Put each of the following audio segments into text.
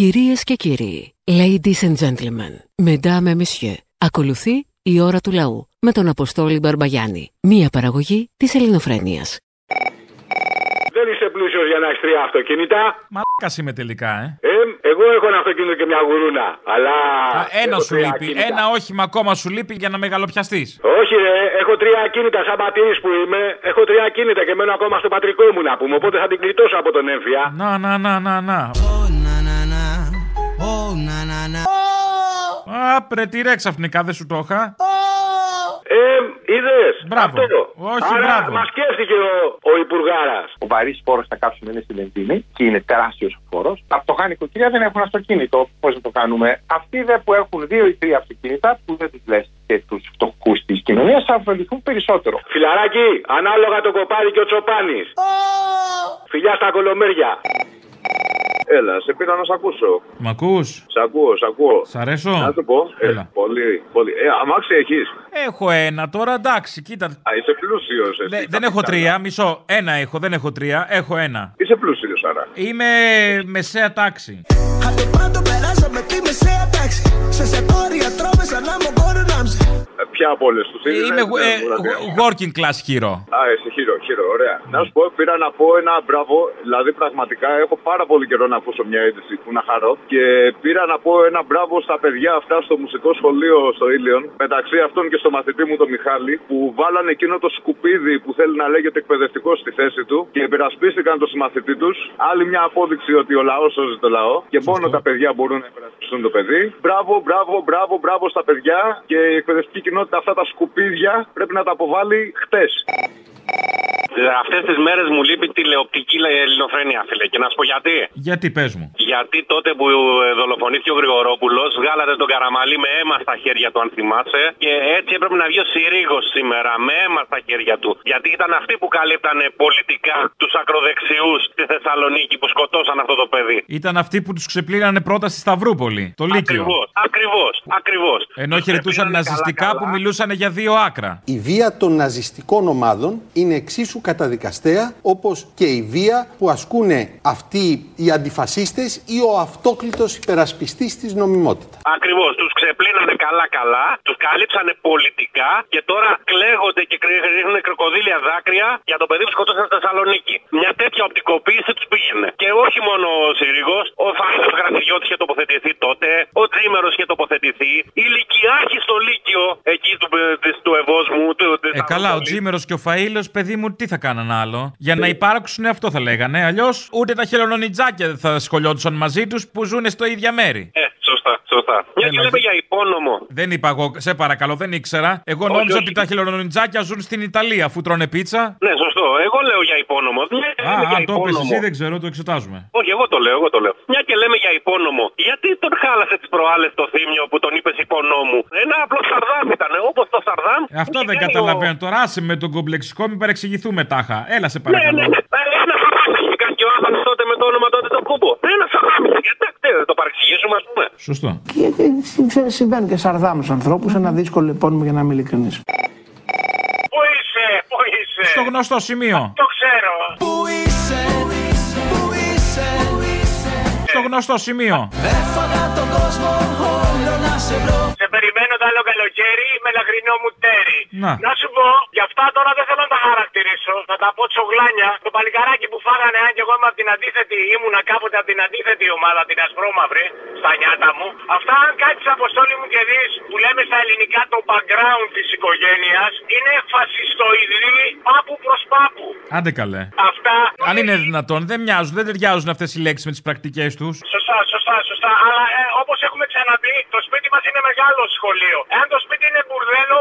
Κυρίες και κύριοι, ladies and gentlemen, mesdames et messieurs, ακολουθεί η ώρα του λαού με τον Αποστόλη Μπαρμπαγιάννη, μία παραγωγή της ελληνοφρένειας. Δεν είσαι πλούσιος για να έχεις τρία αυτοκίνητα. Μαλάκας είμαι τελικά, ε. Ε, εγώ έχω ένα αυτοκίνητο και μια γουρούνα. Αλλά. Α, ένα έχω σου τρία λείπει. ακίνητα. Ένα όχημα ακόμα σου λείπει για να μεγαλοπιαστείς. Όχι, ρε, έχω τρία ακίνητα. Σαν πατήρης που είμαι, έχω τρία ακίνητα και μένω ακόμα στο πατρικό μου να πούμε. Οπότε θα την κλειτώσω από τον έμφυα. Να, να, να, να, να. Oh na na na, oh na na na. Α, πρε, τι ρε ξαφνικά δεν σου το είχα. Ε, είδες. Μπράβο. Όχι, Άρα μπράβο. Μας σκέφτηκε ο, ο Υπουργάρας. Ο βαρύ φόρος στα κάψιμα είναι στη βενζίνη και είναι τεράστιος ο φόρος. Τα φτωχά νοικοκυριά δεν έχουν αυτοκίνητο. Πώς να το κάνουμε; Αυτοί δε που έχουν δύο ή τρία αυτοκίνητα, που δεν τους λες και τους φτωχούς της κοινωνίας, θα ωφεληθούν περισσότερο. Φιλαράκι, ανάλογα το κοπάδι και ο Τσοπάνης. Φιλιά στα κολομέρια. Έλα, σε πήρα να σ' ακούσω. Μ' ακούς, Σ' ακούω, σ' ακούω. Σ' αρέσω; Να σου πω. Ε, Έλα. πολύ, πολύ. Ε, αμάξι έχεις. Έχω ένα τώρα, εντάξει, κοίτα. Α, είσαι πλούσιος. Δε- δεν έχω τρία, μισό. Ένα έχω, δεν έχω τρία. Έχω ένα. Είσαι πλούσιος, άρα. Είμαι μεσαία τάξη. Από το πάντο περάσαμε τη μεσαία τάξη. Σε σετόρια τρώμε σαν να μου κορονάμψε. Ε, ποια από όλες τους Είμαι ε, working class hero. Α, εσύ χείρο, χείρο, ωραία. Να σου πω, πήρα να πω ένα μπράβο. Δηλαδή, πραγματικά έχω πάρα πολύ καιρό να ακούσω μια είδηση που να χαρώ. Και πήρα να πω ένα μπράβο στα παιδιά αυτά στο μουσικό σχολείο στο Ήλιον. Μεταξύ αυτών και στο μαθητή μου τον Μιχάλη. Που βάλανε εκείνο το σκουπίδι που θέλει να λέγεται εκπαιδευτικό στη θέση του. Και υπερασπίστηκαν το συμμαθητή τους. Άλλη μια απόδειξη ότι ο λαός σώζει το λαό. Και μόνο τα παιδιά μπορούν να υπερασπιστούν το παιδί. Μπράβο, μπράβο, μπράβο, μπράβο στα παιδιά. Και η εκπαιδευτική κοινότητα αυτά τα σκουπίδια πρέπει να τα αποβάλει χτες. Αυτές τις μέρες μου λείπει τηλεοπτική ελληνοφρένεια, φίλε. Και να σου πω γιατί. Γιατί πες μου. Γιατί τότε που ε, δολοφονήθηκε ο Γρηγορόπουλος, βγάλατε τον Καραμαλή με αίμα στα χέρια του, αν θυμάσαι. Και έτσι έπρεπε να βγει ο Συρίγος σήμερα, με αίμα στα χέρια του. Γιατί ήταν αυτοί που καλύπτανε πολιτικά τους ακροδεξιούς στη Θεσσαλονίκη που σκοτώσαν αυτό το παιδί. Ήταν αυτοί που τους ξεπλήρανε πρώτα στη Σταυρούπολη. Το Λύκειο. Ακριβώς, ακριβώς, ακριβώς. Ενώ χαιρετούσαν ναζιστικά που μιλούσαν για δύο άκρα. Η βία των ναζιστικών ομάδων είναι εξίσου καταδικαστέα όπως και η βία που ασκούν αυτοί οι αντιφασίστες ή ο αυτόκλητος υπερασπιστής της νομιμότητας. Ακριβώς. Τους ξεπλύνανε καλά-καλά, τους καλύψανε πολιτικά και τώρα κλαίγονται και κρυ- ρίχνουν κροκοδίλια δάκρυα για το παιδί που σκοτώσαν στη Θεσσαλονίκη. Μια τέτοια οπτικοποίηση τους πήγαινε. Και όχι μόνο ο Συρίγο, ο Φάιλο Γραφειώτη είχε τοποθετηθεί τότε, ο Τζίμερος είχε τοποθετηθεί, η Λυκειάρχη στο Λύκειο εκεί του, της- του Ευόσμου. Του, της Ε, καλά, ο Ανατολής. Τζίμερος και ο Φαήλο, παιδί μου, τι θα κάναν άλλο. Για να υπάρξουν αυτό θα λέγανε. Αλλιώς ούτε τα χελονονιτζάκια δεν θα σχολιόντουσαν μαζί τους που ζουν στο ίδια μέρη. Ε, σωστά, σωστά. Μια και Έλα, λέμε γε- για υπόνομο. Δεν είπα εγώ, σε παρακαλώ, δεν ήξερα. Εγώ Όχι, νόμιζα όχι. ότι τα χελονονιτζάκια ζουν στην Ιταλία αφού τρώνε πίτσα. Ναι, σωστό. Εγώ λέω για υπόνομο. Μια και Α, λέμε για αν το πες υπόνομο. εσύ δεν ξέρω, το εξετάζουμε. Όχι, εγώ το λέω, εγώ το λέω. Μια και λέμε για υπόνομο. Γιατί τον χάλασε τις προάλλες το θύμιο που τον είπες υπονόμου. Ένα απλό Σαρδάμ ήταν, όπως το Σαρδάμ. Ε, Αυτό που δεν είχε κάνει καταλαβαίνω. Τώρα άσε με τον κομπλεξικό, μην παρεξηγηθούμε τάχα. Έλα σε Ο... Ναι, παρακαλώ. ναι. Ε, Ένα Σαρδάμ είχε κάνει και ο Άθανο τότε με το όνομα τότε το κούμπο. Ένα Σαρδάμ είχε. Γιατί δεν το παρεξηγήσουμε, ας πούμε. Σωστό. Γιατί συμφε- συμβαίνουν και σαρδάμους ανθρώπους, ένα δύσκολο επώνυμο για να είμαι ειλικρινής. Πού είσαι, πού είσαι; Στο γνωστό σημείο. Το ξέρω. Πού είσαι, πού είσαι. Στο γνωστό σημείο. Έφαγα τον κόσμο όλο να σε βρω. Σε περιμένω το άλλο καλοκαίρι με λαχρινό μου τέρι. Να. σου πω, γι' αυτά τώρα δεν θέλω να τα χαρακτηρίσω. Θα τα πω τσογλάνια. Το παλικαράκι που φάγανε, αν και εγώ είμαι από την αντίθετη, ήμουνα κάποτε από την αντίθετη ομάδα, την ασπρόμαυρη, στα νιάτα μου. Αυτά, αν κάτσεις αποστόλη μου και δεις που λέμε στα ελληνικά το background της οικογένειας, είναι φασιστοειδή πάπου προς πάπου. Άντε καλέ. Αυτά. Αν είναι δυνατόν, δεν μοιάζουν, δεν ταιριάζουν αυτές οι λέξεις με τις πρακτικές τους. Σωστά, σωστά, σωστά. Αλλά ε, όπως έχουμε ξαναπεί, το σπίτι μας είναι μεγάλο σχολείο. Εάν το σπίτι είναι μπουρδέλο,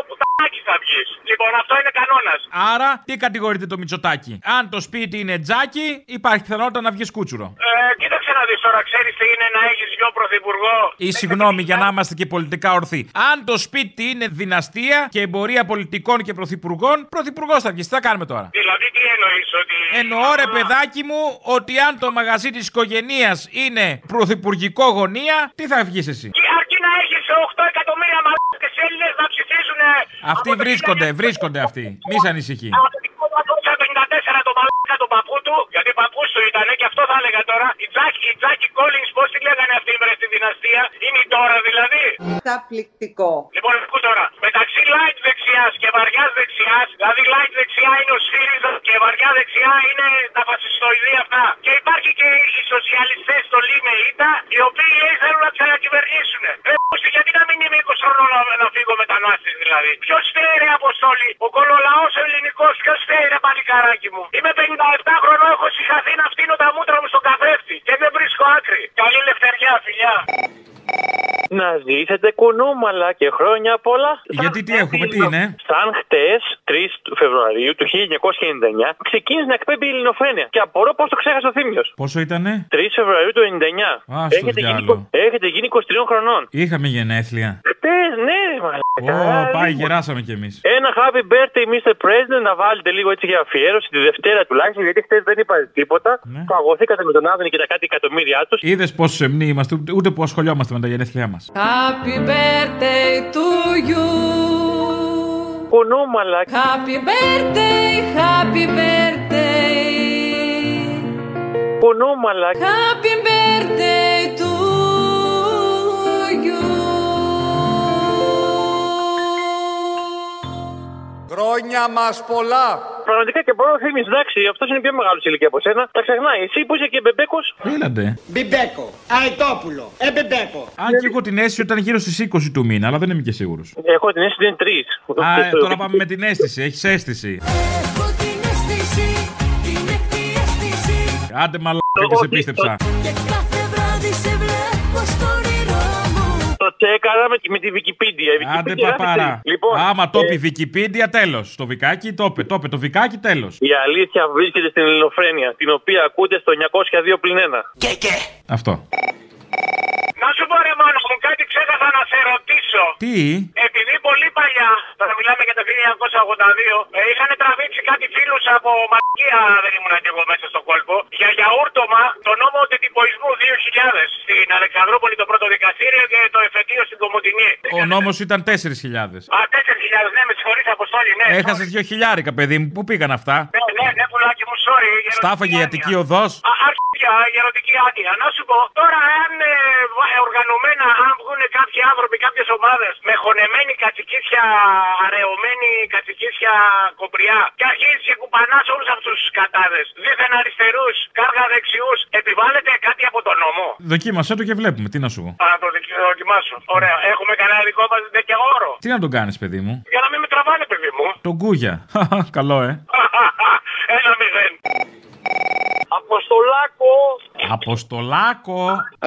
που θα βγεις. Λοιπόν, αυτό είναι κανόνας. Άρα, τι κατηγορείται το Μητσοτάκι. Αν το σπίτι είναι τζάκι, υπάρχει πιθανότητα να βγεις κούτσουρο. Ε, κοίταξε να δεις τώρα, ξέρεις τι είναι να έχεις δυο πρωθυπουργό; Ή συγγνώμη, για να είμαστε και πολιτικά ορθοί. Αν το σπίτι είναι δυναστεία και εμπορία πολιτικών και πρωθυπουργών, πρωθυπουργός θα βγεις. Τι θα κάνουμε τώρα; Δηλαδή, τι εννοείς, ότι. Εννοώ ρε παιδάκι μου ότι αν το μαγαζί της οικογένειας είναι πρωθυπουργικό γωνία, τι θα βγεις εσύ; Και αρκεί να έχει 8 εκατομμύρια μαλάκες Έλληνες να ψηφίσουν. Αυτοί βρίσκονται, βρίσκονται αυτοί. Μη σε ανησυχεί. Από το 1954 το μαλάκα τον παππού του, γιατί παππούς του ήταν και αυτό θα έλεγα τώρα. Η Τζάκη, η Τζάκη Κόλλινγκ, πώς τη λέγανε αυτή η στη δυναστεία; Είναι η τώρα δηλαδή. Καταπληκτικό. Λοιπόν, ακού τώρα. Μεταξύ light δεξιάς και βαριάς δεξιάς, δηλαδή light δεξιά είναι ο ΣΥΡΙΖΑ και βαριά δεξιά είναι τα φασιστοειδή αυτά. Και υπάρχει και οι σοσιαλιστές στο ΛΥΜΕ ΙΤΑ, οι οποίοι λέει θέλουν να ξανακυβερνήσουν. Ε, πούστη, γιατί να μην είμαι 20 χρόνων να, να φύγω μετανάστη δηλαδή; Ποιος φταίει ρε Αποστόλη, ο κολολαός ελληνικός, ποιος φταίει ρε παλικαράκι μου; Είμαι 57 χρονών, έχω συγχαθεί να φτύνω τα μούτρα μου στον καθρέφτη και δεν βρίσκω άκρη. Καλή λευτεριά, φιλιά. Να ζήσετε κουνούμαλα και χρόνια πολλά. Γιατί τι έχουμε, τι είναι; Σαν χτες, 3 του Φεβρουαρίου του 1999, ξεκίνησε να εκπέμπει η ελληνοφρένεια. Και απορώ πώς το ξέχασε ο Θήμιος. Πόσο ήτανε; 3 Φεβρουαρίου του 99. Α, στο έχετε, γίνει, διάλο. έχετε γίνει 23 χρονών. Είχαμε γενέθλια. Χτε, ναι, μαλάκα. Ω, πάει, γεράσαμε κι εμείς. Ένα happy birthday, Mr. President, να βάλετε λίγο έτσι για αφιέρωση τη Δευτέρα τουλάχιστον, γιατί χτε δεν είπατε τίποτα. Ναι. Παγωθήκατε με τον Άδωνη και τα κάτι εκατομμύρια τους. Είδες πόσο εμνοί είμαστε, ούτε- ούτε που ασχολιόμαστε με τα γενέθλιά μας. Happy birthday to you. Κουνούμαλα. Happy birthday, happy birthday. Κουνούμαλα. Happy birthday Χρόνια μας πολλά. Πραγματικά και μπορώ να θυμεί, εντάξει, αυτός είναι πιο μεγάλος ηλικία από σένα. Τα ξεχνάει. Εσύ που είσαι και μπεμπέκος. Έλαντε. Μπιμπέκο, Αετόπουλο, Εμπεμπέκο. Αν και έχω την αίσθηση ότι ήταν γύρω στις 20 του μήνα, αλλά δεν είμαι και σίγουρος. Έχω την αίσθηση ότι είναι τρεις. Α, ε, τώρα πάμε με την αίσθηση. Έχεις αίσθηση. Έχω την αίσθηση, την έκτη αίσθηση. Άντε μαλάκα και σε πίστεψα. Και κάθε Το τσέκαρα με, με τη Wikipedia. Η Άντε Wikipedia γράφει παπάρα. τρεις. Λοιπόν, Άμα το ε, πει Wikipedia, τέλος. Το βικάκι το είπε. Το είπε το βικάκι, τέλος. Η αλήθεια βρίσκεται στην ελληνοφρένεια, την οποία ακούτε στο 902 πλην 1. Και και. Αυτό. Να σου πω ρε μόνο μου, κάτι ξέχασα να σε ρωτήσω. Τι; Επειδή πολύ παλιά, τώρα μιλάμε για το 1982, ε, είχαν τραβήξει κάτι φίλους από μαλακία, δεν ήμουν και εγώ μέσα στο κόλπο, για γιαούρτομα το νόμο τετυπωισμού 2000 στην Αλεξανδρούπολη το πρώτο δικαστήριο και το εφετείο στην Κομωτινή. Ο νόμος ήταν 4.000. Α, 4.000, ναι, με συγχωρείς Αποστόλη, ναι. Έχασες 2 χιλιάρικα, παιδί μου. Πού πήγαν αυτά; Ναι, ναι, ναι, πουλάκι μου, sorry. η Στάφαγε η ερωτική Αττική άνοια. οδός; Α, Αρχίδια, η ερωτική άνοια. Να σου πω, τώρα αν ε, βα- ε, οργανωμένα, αν βγουν κάποιοι άνθρωποι, κάποιες ομάδες με χωνεμένη κατσικίσια, αραιωμένη κατσικίσια κομπριά και αρχίζει και κουπανάς όλους αυτούς τους κατάδε, δίθεν αριστερούς, κάργα δεξιούς, επιβάλλεται κάτι από τον νόμο; Δοκίμασέ το και βλέπουμε. Τι να σου πω. Α, το δικ- δοκιμάσω. Ωραία. Έχουμε κανένα δικό μας τέτοιο όρο. Τι να τον κάνεις, παιδί μου; Για να μην με τραβάνε, παιδί μου. Τον κούγια. Καλό, ε. Ένα μηδέν. Αποστολάκο! Αποστολάκο.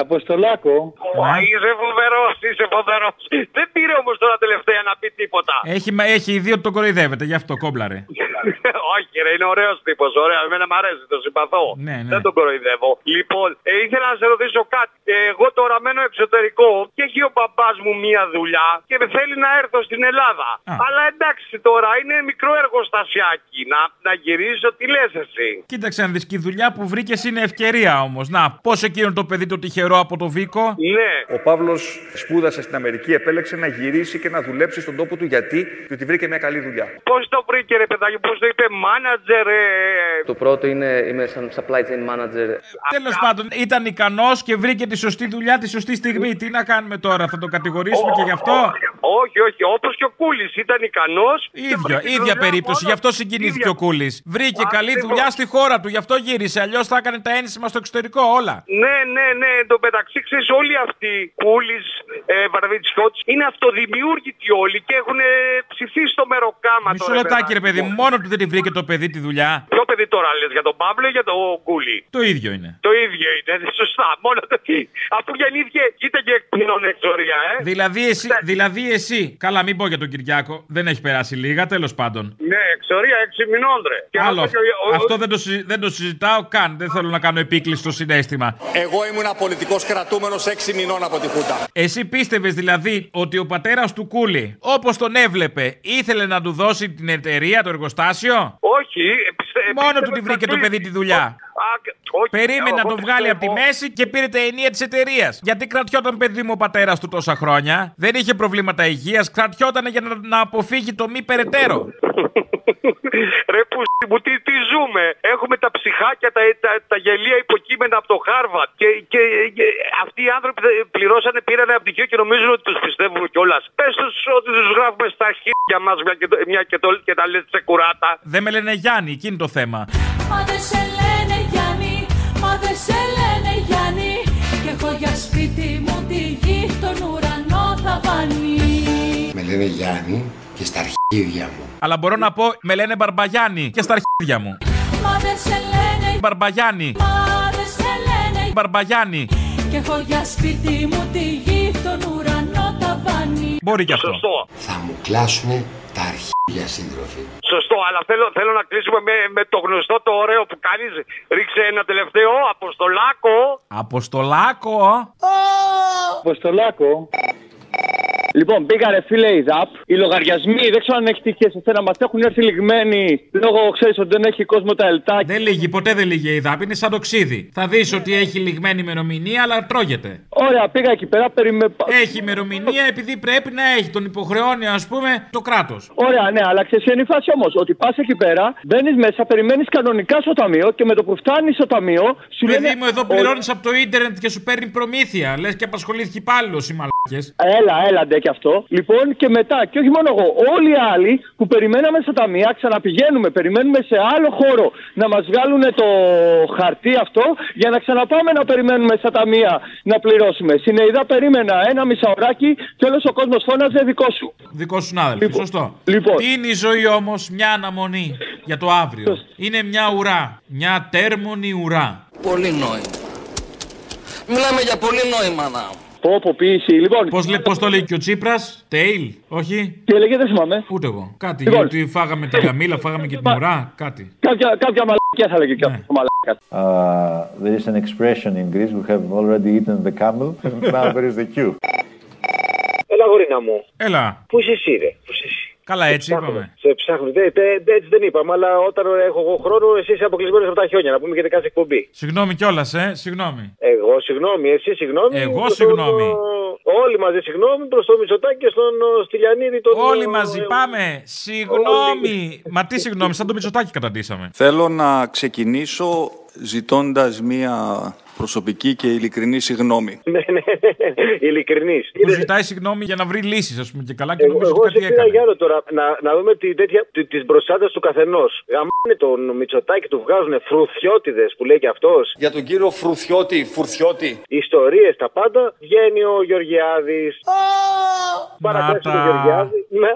Αποστολάκο! Ναι. Είσαι φοβερός, είσαι φοβερός. Δεν πήρε όμως τώρα τελευταία να πει τίποτα. Έχει, μα- έχει ιδέα ότι τον κοροϊδεύετε, γι' αυτό κόμπλαρε. Όχι, ρε, είναι ωραίος τύπος. Ωραία, εμένα μου αρέσει, το συμπαθώ. Ναι, ναι. Δεν τον κοροϊδεύω. Λοιπόν, ε, ήθελα να σε ρωτήσω κάτι. Ε, εγώ τώρα μένω εξωτερικό και έχει ο μπαμπάς μου μία δουλειά και θέλει να έρθω στην Ελλάδα. Α. Αλλά εντάξει τώρα, είναι μικρό εργοστασιάκι. Να, να γυρίσω, τι λες εσύ; Κοίταξε να δεις και η δουλειά που βρήκες είναι ευκαιρία όμως. Να, πώς εκείνο το παιδί το τυχερό από το Βίκο; Ναι. Ο Παύλος σπούδασε στην Αμερική, επέλεξε να γυρίσει και να δουλέψει στον τόπο του γιατί, διότι βρήκε μια καλή δουλειά. Πώς το βρήκε, ρε παιδάκι, πώς το είπε, μάνατζερ, ε, Το πρώτο είναι είμαι σαν supply chain manager. Τέλος πάντων, ήταν ικανός και βρήκε τη σωστή δουλειά τη σωστή στιγμή. Τι να κάνουμε τώρα, θα τον κατηγορήσουμε και γι' αυτό; Όχι, όχι, όπως και ο Κούλης ήταν ικανός. ίδιο, ίδια περίπτωση. Γι' αυτό συγκινήθηκε ο Κούλης. Βρήκε καλή Ακριβώς. δουλειά στη χώρα του, γι' αυτό γύρισε. Αλλιώς θα έκανε τα ένσημα στο εξωτερικό όλα. Ναι, ναι, ναι. Εν τω μεταξύ, ξέρεις, όλοι αυτοί, Κούλης, ε, Βαρβιτσιώτης, είναι αυτοδημιούργητοι όλοι και έχουν ε, ψηφίσει στο μεροκάμα Μισό τώρα, λεπτάκι, ρε παιδί μου, μόνο του δεν τη βρήκε το παιδί τη δουλειά. Ποιο παιδί τώρα λες, για τον Παύλο ή για τον Κούλη. Το ίδιο είναι. Το ίδιο είναι, σωστά. Μόνο το Αφού γεννήθηκε, κοίτα και εκπληρών εξορία, ε. Δηλαδή εσύ, δηλαδή εσύ. Καλά, μην πω για τον Κυριάκο. Δεν έχει περάσει λίγα, τέλος πάντων. Ναι, εξορία, έξι μηνών, ρε. Και Άλλο. αυτό και ο- ο- Αυτό δεν το, συζη- δεν το συζητάω καν. Δεν θέλω να κάνω επίκληση στο συνέστημα. Εγώ ήμουν πολιτικός κρατούμενος 6 μηνών από τη Χούντα. Εσύ πίστευες δηλαδή ότι ο πατέρας του Κούλη, όπως τον έβλεπε, ήθελε να του δώσει την εταιρεία, το εργοστάσιο. Όχι, ε, πιστε- Μόνο πίστευε του τη βρήκε θα το κλείσει. παιδί τη δουλειά. Α, και- όχι, Περίμενε να εγώ τον βγάλει από τη πιστεύω- μέση και πήρε τα ενία της εταιρείας. Γιατί κρατιόταν παιδί μου ο πατέρας του τόσα χρόνια. Δεν είχε προβλήματα υγείας. Κρατιόταν για να, να αποφύγει το μη περαιτέρω. Ρε που μου, τι, τι ζούμε; Έχουμε τα ψυχάκια, τα, τα, τα γελία υποκείμενα από το Χάρβατ. Και, και, και αυτοί οι άνθρωποι πληρώσανε, πήρανε από πτυχίο και νομίζουν ότι τους πιστεύουμε κιόλας. Πες τους ότι τους γράφουμε στα χέρια μας μια και, το, μια και, το, και τα λες τσεκουράτα. Δεν με λένε Γιάννη, εκείνη το θέμα. Μα δεν σε λένε Γιάννη, μα δεν σε λένε Γιάννη Και έχω για σπίτι μου τη γη, τον ουρανό ταβάνι Με λένε Γιάννη και στα αρχίδια μου. Αλλά μπορώ να πω, με λένε Μπαρμπαγιάννη και στα αρχίδια μου. Μα δεν σε λένε Μπαρμπαγιάννη, Μα δεν σε λένε Μπαρμπαγιάννη. Και έχω για σπίτι μου τη γη, τον ουρανό ταβάνι Μπορεί κι αυτό. Σωστό. Θα μου κλάσουνε τα αρχίδια σύντροφοι. Σωστό, αλλά θέλω, θέλω να κλείσουμε με, με το γνωστό το ωραίο που κάνεις. Ρίξε ένα τελευταίο αποστολάκο. Αποστολάκο. Αποστολάκο. Λοιπόν, πήγανε φίλε η ΔΑΠ. Οι λογαριασμοί δεν ξέρω αν έχει τύχει σε σένα. Μας έχουν έρθει λιγμένοι λόγω, ξέρεις, ότι δεν έχει κόσμο τα ελτάκια. Δεν λύγει, ποτέ δεν λύγει η ΔΑΠ, είναι σαν το ξύδι. Θα δεις ότι έχει λιγμένη ημερομηνία, αλλά τρώγεται. Ωραία, πήγα εκεί πέρα, περιμέ... Έχει ημερομηνία επειδή πρέπει να έχει. Τον υποχρεώνει, ας πούμε, το κράτος. Ωραία, ναι, αλλά ξέρεις ποια είναι η φάση όμως; Ότι πας εκεί πέρα, μπαίνεις μέσα, περιμένεις κανονικά στο ταμείο και με το που φτάνεις στο ταμείο σου Παιδί λένε. μου, εδώ πληρώνεις από το ίντερνετ και σου παίρνει προμήθεια. Λες και απασχολήθηκε υπάλληλος οι μαλάκες. Έλα, έλα, ντε και αυτό. Λοιπόν, και μετά, και όχι μόνο εγώ, όλοι οι άλλοι που περιμέναμε στα ταμεία, ξαναπηγαίνουμε, περιμένουμε σε άλλο χώρο να μας βγάλουν το χαρτί αυτό για να ξαναπάμε να περιμένουμε στα ταμεία να πληρώσουμε. Συνεϊδά περίμενα ένα μισάωράκι και όλος ο κόσμος φώναζε δικό σου. Δικό σου συνάδελφο, σωστό. Λοιπόν. Τι είναι η ζωή όμως, μια αναμονή για το αύριο; Είναι μια ουρά. Μια τέρμονη ουρά. Πολύ νόημα. Μιλάμε για πολύ νόημα να. Πω, πω, ποιήση. Λοιπόν, Πώς πώς το λέει και ο Τσίπρας, Τέιλ, όχι; τι έλεγε, δεν θυμάμαι. Ούτε εγώ. Κάτι. Λοιπόν. Γιατί φάγαμε την καμίλα, φάγαμε και την ουρά, κάτι. Κάποια, κάποια μαλακιά θα έλεγε και Ναι. αυτό. Μαλακιά. Uh, there is an expression in Greece we have already eaten the camel, and now there is the queue. Έλα, γορίνα μου. Έλα. Πού είσαι εσύ, ρε. Πού είσαι εσύ; Καλά, έτσι είπαμε. Σε ψάχνουν. Δεν- δεν- δεν- έτσι δεν είπαμε, αλλά όταν έχω εγώ χρόνο, εσύ είσαι αποκλεισμένος από τα χιόνια. Να πούμε γιατί κάνει εκπομπή. Συγγνώμη κιόλας, ε, συγγνώμη. Εγώ συγγνώμη, εσύ συγγνώμη. Εγώ προς συγγνώμη. τον, ο, Όλοι μαζί συγγνώμη προς τον Μητσοτάκη και στον ο, Στυλιανίδη. Τον, Όλοι ο, μαζί ε, πάμε. Συγγνώμη. Μα τι συγγνώμη, σαν το Μητσοτάκι καταντήσαμε. Θέλω να ξεκινήσω ζητώντας μία προσωπική και ειλικρινή συγγνώμη. Ναι, ναι, ειλικρινής. Που ζητάει συγγνώμη για να βρει λύσεις, ας πούμε και καλά και Εγώ, νομίζω εγώ ότι σε κάτι πήρα έκανε. για άλλο τώρα να, να δούμε τη, τέτοια, τη, τις μπροστάτες του καθενός. Γαμάνε τον Μητσοτάκη, του βγάζουν φρουθιώτιδες που λέει και αυτός. Για τον κύριο Φρουθιώτη, Φουρθιώτη. Ιστορίες τα πάντα. Βγαίνει ο Γεωργιάδης. Παρακράξουν τον τα. Γεωργιάδη. Ναι,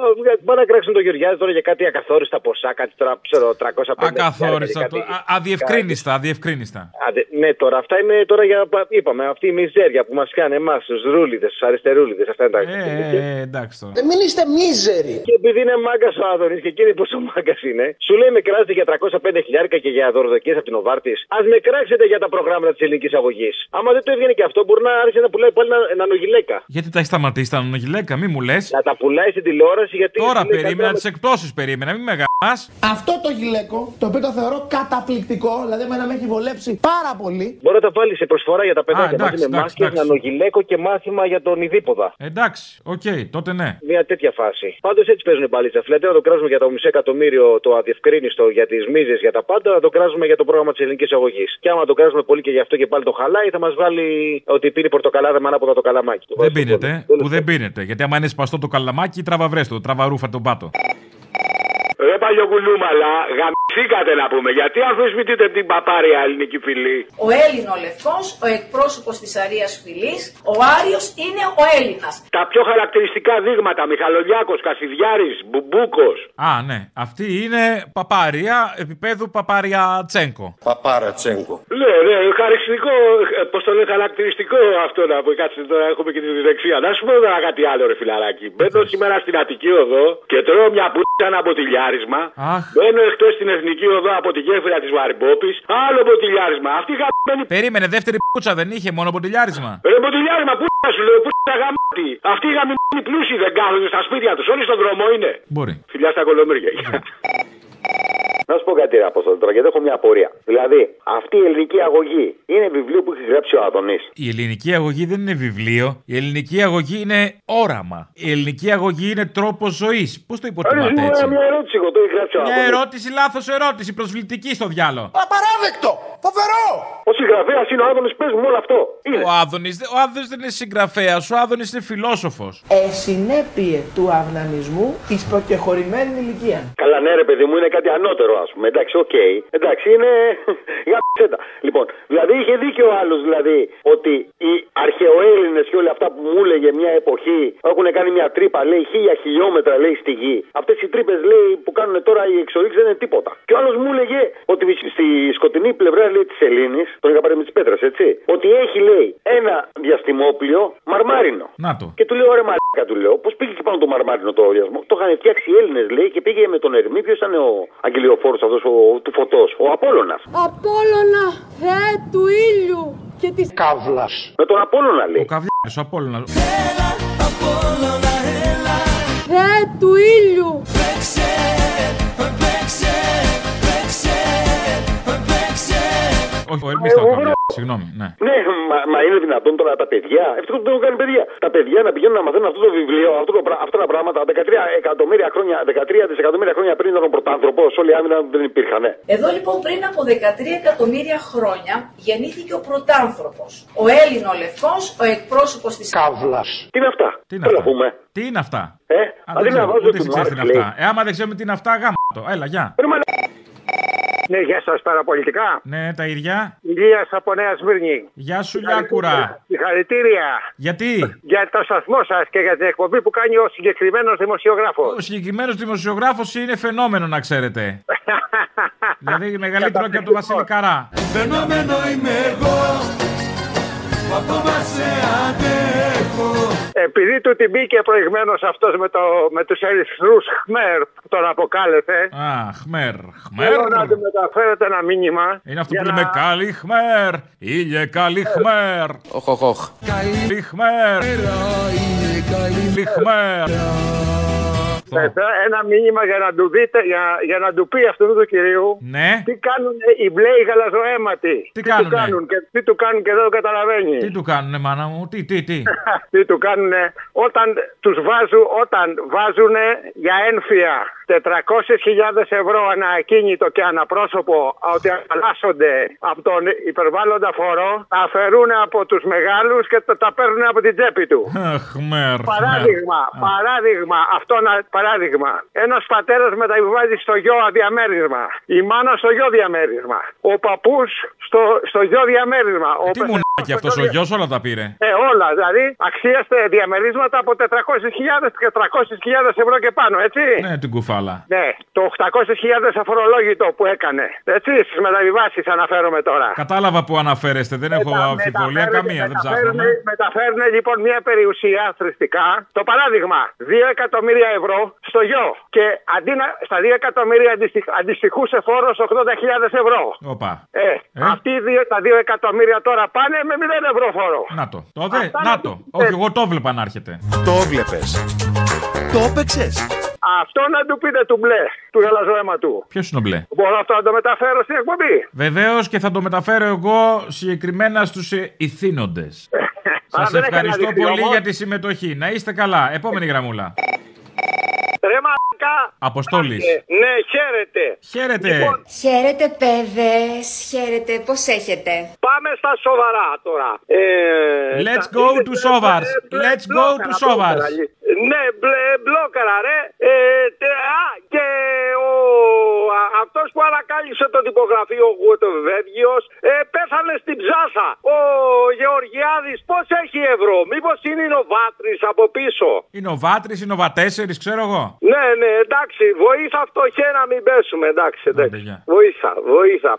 παρακράξουν τον Γεωργιάδη τώρα για κάτι ακαθόριστα ποσά, κάτι τώρα, ξέρω, 350 Ακαθόριστα. κάτι- το- α- Αδιευκρίνιστα, αδιευκρίνιστα. Άντε, ναι, τώρα αυτά είναι τώρα για. Είπαμε, αυτή η μιζέρια που μας κάνει εμάς, τους ρούλιδες, τους αριστερούλιδες. Αυτά είναι τα. Ε, ε, εντάξει τώρα. Ε, μην είστε μίζεροι. Και επειδή είναι μάγκας ο Άδωνης και εκείνη πόσο μάγκας είναι, σου λέει με κράζετε για 305 χιλιάρικα και για δωροδοκίες από την Οβάρτης. Α με κράξετε για τα προγράμματα της ελληνικής αγωγής. Άμα δεν το έβγαινε και αυτό, μπορεί να άρχισε να πουλάει πάλι ένα- ένα νογιλέκα. Γιατί τα έχει σταματήσει τα νογιλέκα, μη μου λες. Να τα πουλάει στην τηλεόραση γιατί. Τώρα λέει, περίμενα κατά- τις εκπτώσεις, περίμενα, μην με γαμάς. Αυτό το γυλαίκο, το οποίο το θεωρώ καταπληκτικό, δηλαδή εμένα με έχει βολέψει πάρα πολύ. Μπορεί να τα βάλει σε προσφορά για τα παιδάκια εντάξει, μαζί με εντάξει, μάσκες, εντάξει. ένα νογιλέκο και μάθημα για τον Ιδίποδα. Εντάξει, οκ, τότε ναι. Μια τέτοια φάση. Πάντως έτσι παίζουν οι μπαλίτσα. Δηλαδή να το κράζουμε για το μισό εκατομμύριο το αδιευκρίνιστο για τις μίζες για τα πάντα, να το κράζουμε για το πρόγραμμα της ελληνικής αγωγής. Και άμα το κράζουμε πολύ και γι' αυτό και πάλι το χαλάει, θα μας βάλει ότι πίνει πορτοκαλάδα με ανάποδα το καλαμάκι. Το Δεν βάζει στο πίνετε, πόδι. που δεν πίνετε. Γιατί άμα είναι σπαστό το καλαμάκι, τραβαβρέστο, τραβαρούφα τον πάτο. Ρε παλιοκουλούμαλα, γαμηθήκατε να πούμε. Γιατί αμφισβητείτε την παπάρια ελληνική φυλή. Ο Έλληνο Λευκός, ο εκπρόσωπος της Αρίας Φυλής, ο Άριος είναι ο Έλληνας. Τα πιο χαρακτηριστικά δείγματα, Μιχαλολιάκος, Κασιδιάρης, Μπουμπούκος. Α, ναι. Αυτή είναι παπάρια επίπεδου παπάρια τσέγκο. Παπάρα Τσέγκο. Ναι, ναι, χαρακτηριστικό, πώς το λένε, χαρακτηριστικό αυτό να πω. Κάτσε τώρα, έχουμε και τη διδεξία. Να σου πω τώρα κάτι άλλο, ρε φιλαράκι. Μπαίνω σήμερα στην Αττική Οδό και τρώω μια πούτσα ένα ποτηλιάρισμα. Αχ. Μπαίνω εκτός στην Εθνική Οδό από τη γέφυρα της Βαρυμπόπης. Άλλο ποτηλιάρισμα. Αυτή η γαμμένη Περίμενε, δεύτερη πούτσα δεν είχε, μόνο ποτηλιάρισμα. Ρε ποτηλιάρισμα, πού σου λέω, πού τα γαμάτι. Αυτοί οι γαμμένοι πλούσιοι δεν κάθονται στα σπίτια τους. Όλοι στον δρόμο είναι. Μπορεί. Φιλιά στα κολομέρια. Να σου πω κάτι, ρε Αποστόλη, τώρα γιατί έχω μια απορία. Δηλαδή, αυτή η ελληνική αγωγή είναι βιβλίο που έχει γράψει ο Άδωνης. Η ελληνική αγωγή δεν είναι βιβλίο. Η ελληνική αγωγή είναι όραμα. Η ελληνική αγωγή είναι τρόπος ζωής. Πώς το υποτιμάτε έτσι; Μια ερώτηση, εγώ το έχει γράψει ο Μια Άδωνης. ερώτηση, λάθος ερώτηση, προσβλητική στο διάλογο. Απαράδεκτο! Φοβερό! Ο συγγραφέας είναι ο Άδωνης, πες μου όλο αυτό. Ο Άδωνης, ο Άδωνης δεν είναι συγγραφέας, ο Άδωνης είναι φιλόσοφος. Ε, συνέπεια του αυνανισμού της προκεχωρημένης ηλικίας. Καλά, ναι, ρε παιδί μου, είναι κάτι ανώτερο, ας πούμε. Εντάξει, οκ. Εντάξει, είναι. Για ψέτα. Λοιπόν, δηλαδή είχε δίκιο ο άλλος, δηλαδή, ότι οι αρχαιοέλληνες και όλα αυτά που μου έλεγε μια εποχή έχουν κάνει μια τρύπα, λέει, χίλια χιλιόμετρα, λέει, στη γη. Αυτές οι τρύπες, λέει, που κάνουν τώρα οι εξορίξεις δεν είναι τίποτα. Και ο άλλος μου έλεγε ότι στη σκοτεινή πλευρά, λέει, της Ελλήνης, τον είχα πάρει με τις πέτρες, έτσι, ότι έχει, λέει, ένα διαστημόπλιο μαρμάρινο. Να το. Και του λέω, ρε μαλάκα, του λέω, πώς πήγε και πάνω το μαρμάρινο το διασμό. Το είχαν φτιάξει οι Έλληνες, λέει, και πήγε με τον Ερμή. Ποιος ήταν ο αγγελιοφόρος αυτός του φωτός, ο Απόλωνα. Απόλλωνα, Θεέ του ήλιου και της Καύλας. Με τον Απόλωνα, λέει. Ο Καβλιάρης, ο Απόλλωνας. Θεέ του ήλιου. Όχι, ο Ερμής ήταν ο Καβλιάρης, συγγνώμη. Ναι. Ναι, μα, μα είναι δυνατόν τώρα τα παιδιά, ευτυχώς που δεν έχουν κάνει παιδιά, τα παιδιά να πηγαίνουν να μαθαίνουν αυτό το βιβλίο, αυτό το, πρά- αυτά τα πράγματα 13 εκατομμύρια χρόνια, 13 δισεκατομμύρια χρόνια πριν ήταν ο πρωτάνθρωπος, όλοι οι άμυνα δεν υπήρχαν. Εδώ λοιπόν πριν από 13 εκατομμύρια χρόνια γεννήθηκε ο πρωτάνθρωπος. Ο Έλληνο Λευκός, ο εκπρόσωπος της Καύλας. Τι είναι αυτά; Τι είναι αυτά; Τι είναι αυτά; Ε, Α, αντί δεν να ξέρω, βάζω ούτε του εσύ ξέρεις τι Μάρξ, είναι λέει. αυτά. Ε, άμα δεν ξέρουμε τι είναι αυτά, γάμα το. Έλα, γεια. Ναι, γεια σας παραπολιτικά. Ναι, τα ίδια. Ηλίας από Νέα Σμύρνη. Γεια σου, Λιάκουρα. Συγχαρητήρια Γιατί; Για το σταθμό σας και για την εκπομπή που κάνει ο συγκεκριμένος δημοσιογράφος. ο συγκεκριμένος δημοσιογράφος είναι φαινόμενο, να ξέρετε. δηλαδή μεγαλύτερο και από τον Βασίλη Καρά. Φαινόμενο είμαι εγώ που ακόμα σε αντέχω Επειδή του την μπήκε προηγουμένω αυτός με, το, με τους ερυθρούς Χμέρ που τον αποκάλεσε. Α, χμέρ, χμέρ. Θέλω να του μεταφέρετε ένα μήνυμα. Είναι αυτό για που να- λέμε καλή χμέρ, ήλιε καλή χμέρ. Οχ, οχ, οχ. Καλή χμέρ. Καλή χμέρ. Ναι, Ένα μήνυμα για να του δείτε, για, για να του πει αυτού του κυρίου Ναι. τι κάνουν οι μπλέοι γαλαζοαίματοι. Τι του κάνουνε; κάνουν και τι του κάνουν και δεν το καταλαβαίνεις. Τι του κάνουνε, μάνα μου, τι, τι, τι. τι του κάνουνε όταν τους βάζουν, όταν βάζουνε για ένφια 400.000 ευρώ ανά ακίνητο και αναπρόσωπο ότι απαλλάσσονται από τον υπερβάλλοντα φορό, τα αφαιρούν από τους μεγάλους και τα, τα παίρνουν από την τσέπη του. Αχ, χμέρ. Παράδειγμα, παράδειγμα, αυτό να, παράδειγμα. Ένας πατέρας μεταβιβάζει στο γιο διαμέρισμα. Η μάνα στο γιο διαμέρισμα. Ο παππούς στο, στο γιο διαμέρισμα. Ο Τι μουνάκι αυτός ο γιος όλα τα πήρε; ε, όλα, δηλαδή αξίαστε διαμερίσματα από 400.000 και 300.000 ευρώ και πάνω, έτσι; Ναι, την κουφάλα. Ναι, το 800.000 αφορολόγητο που έκανε. Έτσι, στις μεταβιβάσεις αναφέρομαι τώρα. Κατάλαβα που αναφέρεστε, δεν έχω αμφιβολία καμία, δεν ψάχνουμε. Μεταφέρουν λοιπόν μια περιουσία θρηστικά. Το παράδειγμα, 2 εκατομμύρια ευρώ στο γιο. Και αντί να, στα 2 εκατομμύρια αντιστοιχ, αντιστοιχούσε φόρος 80.000 ευρώ. Όπα. Ε, αυτοί οι δύο, τα 2 εκατομμύρια τώρα πάνε με 0 ευρώ φόρο. Να το. Το δε, να το. Όχι, εγώ το βλέπα να έρχεται. Το έβλεπε. Το έπαιξες. Αυτό να του πείτε του μπλε, του γαλαζοαίματου. Ποιος είναι ο μπλε; Μπορώ αυτό να το μεταφέρω στην εκπομπή. Βεβαίως και θα το μεταφέρω εγώ συγκεκριμένα στους ηθήνοντες. Α, Σας δεν έχει ευχαριστώ αναδειχθεί πολύ όμως. για τη συμμετοχή. Να είστε καλά. Επόμενη γραμμούλα. Ρε μαλακά. Αποστόλη. Ναι, χαίρετε. Χαίρετε. Λοιπόν, Χαίρετε παιδες, χαίρετε, πώς έχετε; Πάμε στα σοβαρά τώρα. Ε, Let's τα- go είναι- to Sovars. ε, μπλε- Let's go μπλόκαρα, to Sovars. μπλόκαρα. Ναι, μπλε, μπλόκαρα, ρε. Ε, τε- α, και ο, α, αυτός που ανακάλυψε το τυπογραφείο Γουετοβέργιος ε, πέθανε στην ψάσα. Ο Γεωργιάδης πώς έχει ευρώ; Μήπως είναι νοβάτρης από πίσω; Είναι ο Βάτρη, είναι ο Βατέσσερη, ξέρω εγώ. Ναι, ναι, εντάξει, βοήθα φτωχέ να μην πέσουμε, εντάξει, εντάξει. Βοήθα, βοήθα.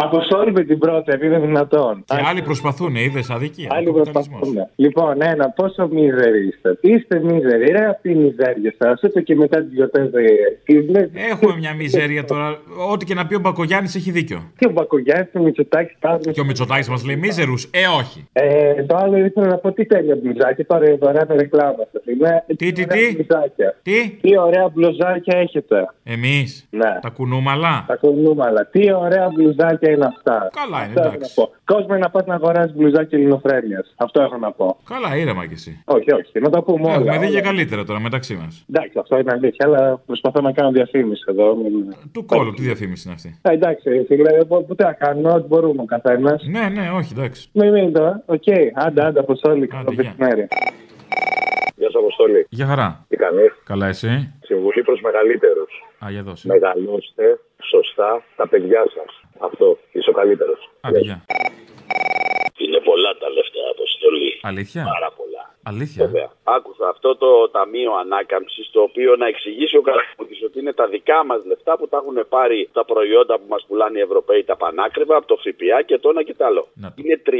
Αποστόλη με την πρώτη, είναι δυνατόν. Και άλλοι προσπαθούν, είδες αδικία. Άλλοι προσπαθούν. Λοιπόν, ένα, πόσο μίζεροι είστε. Είστε μίζεροι, ρε, αυτή η μιζέρια σας. Ούτε και μετά τις γιορτές δεν Έχουμε μια μιζέρια τώρα. Ό,τι και να πει ο Μπακογιάννης έχει δίκιο. Και ο Μπακογιάννης, ο Μητσοτάκης, πάντα. Και ο Μητσοτάκης μας λέει μίζερους. Ε, όχι. Ε, το άλλο ήθελα να πω τι τέλεια μπλουζάκια. Τώρα η δωρεάν ρεκλάμα σας. Είναι Τι, τι, ωραία τι; μπλουζάκια. Τι; Τι ωραία μπλουζάκια έχετε. Εμείς. Ναι. Τα κουνούμαλα. Τα κονούμαλα. Τι ωραία μπλουζάκια είναι αυτά. Καλά είναι, Αυτό έχω εντάξει. να πω. Κόσμο να πας να αγοράσεις μπλουζάκια ελληνοφρένειας. Αυτό έχω να πω. Καλά, ήρεμα κι εσύ. Όχι, όχι. Να τα πούμε όλα. Έχουμε δει όλα. για καλύτερα τώρα μεταξύ μας. Εντάξει, αυτό είναι αλήθεια, αλλά προσπαθώ να κάνω διαφήμιση εδώ. Μην- Του κώλου, τι διαφήμιση είναι αυτή; Ε, εντάξει, φίλε, πο- ποτέ να κάνω, ό,τι μπορούμε ο καθένας. Ναι, ναι, όχι, εντάξει. Μην μείνει τώρα. Οκ, άντα, άντα, Αποστόλη, καλό μεσημέρι. Γεια σα, Αποστολή. Για χαρά. Τι κάνεις; Καλά, εσύ; Συμβουλή προς μεγαλύτερους. Α, για δώσε. Μεγαλώστε σωστά τα παιδιά σας. Αυτό. Είσαι ο καλύτερος. Άντε, γεια. Είναι πολλά τα λεφτά, Αποστολή. Αλήθεια; Πάρα πολλά. Αλήθεια. Βέβαια. Άκουσα αυτό το Ταμείο Ανάκαμψης, το οποίο να εξηγήσει ο Καραμούτη ότι είναι τα δικά μας λεφτά που τα έχουν πάρει τα προϊόντα που μας πουλάνε οι Ευρωπαίοι τα πανάκριβα από το ΦΠΑ και το ένα και το άλλο. Είναι 30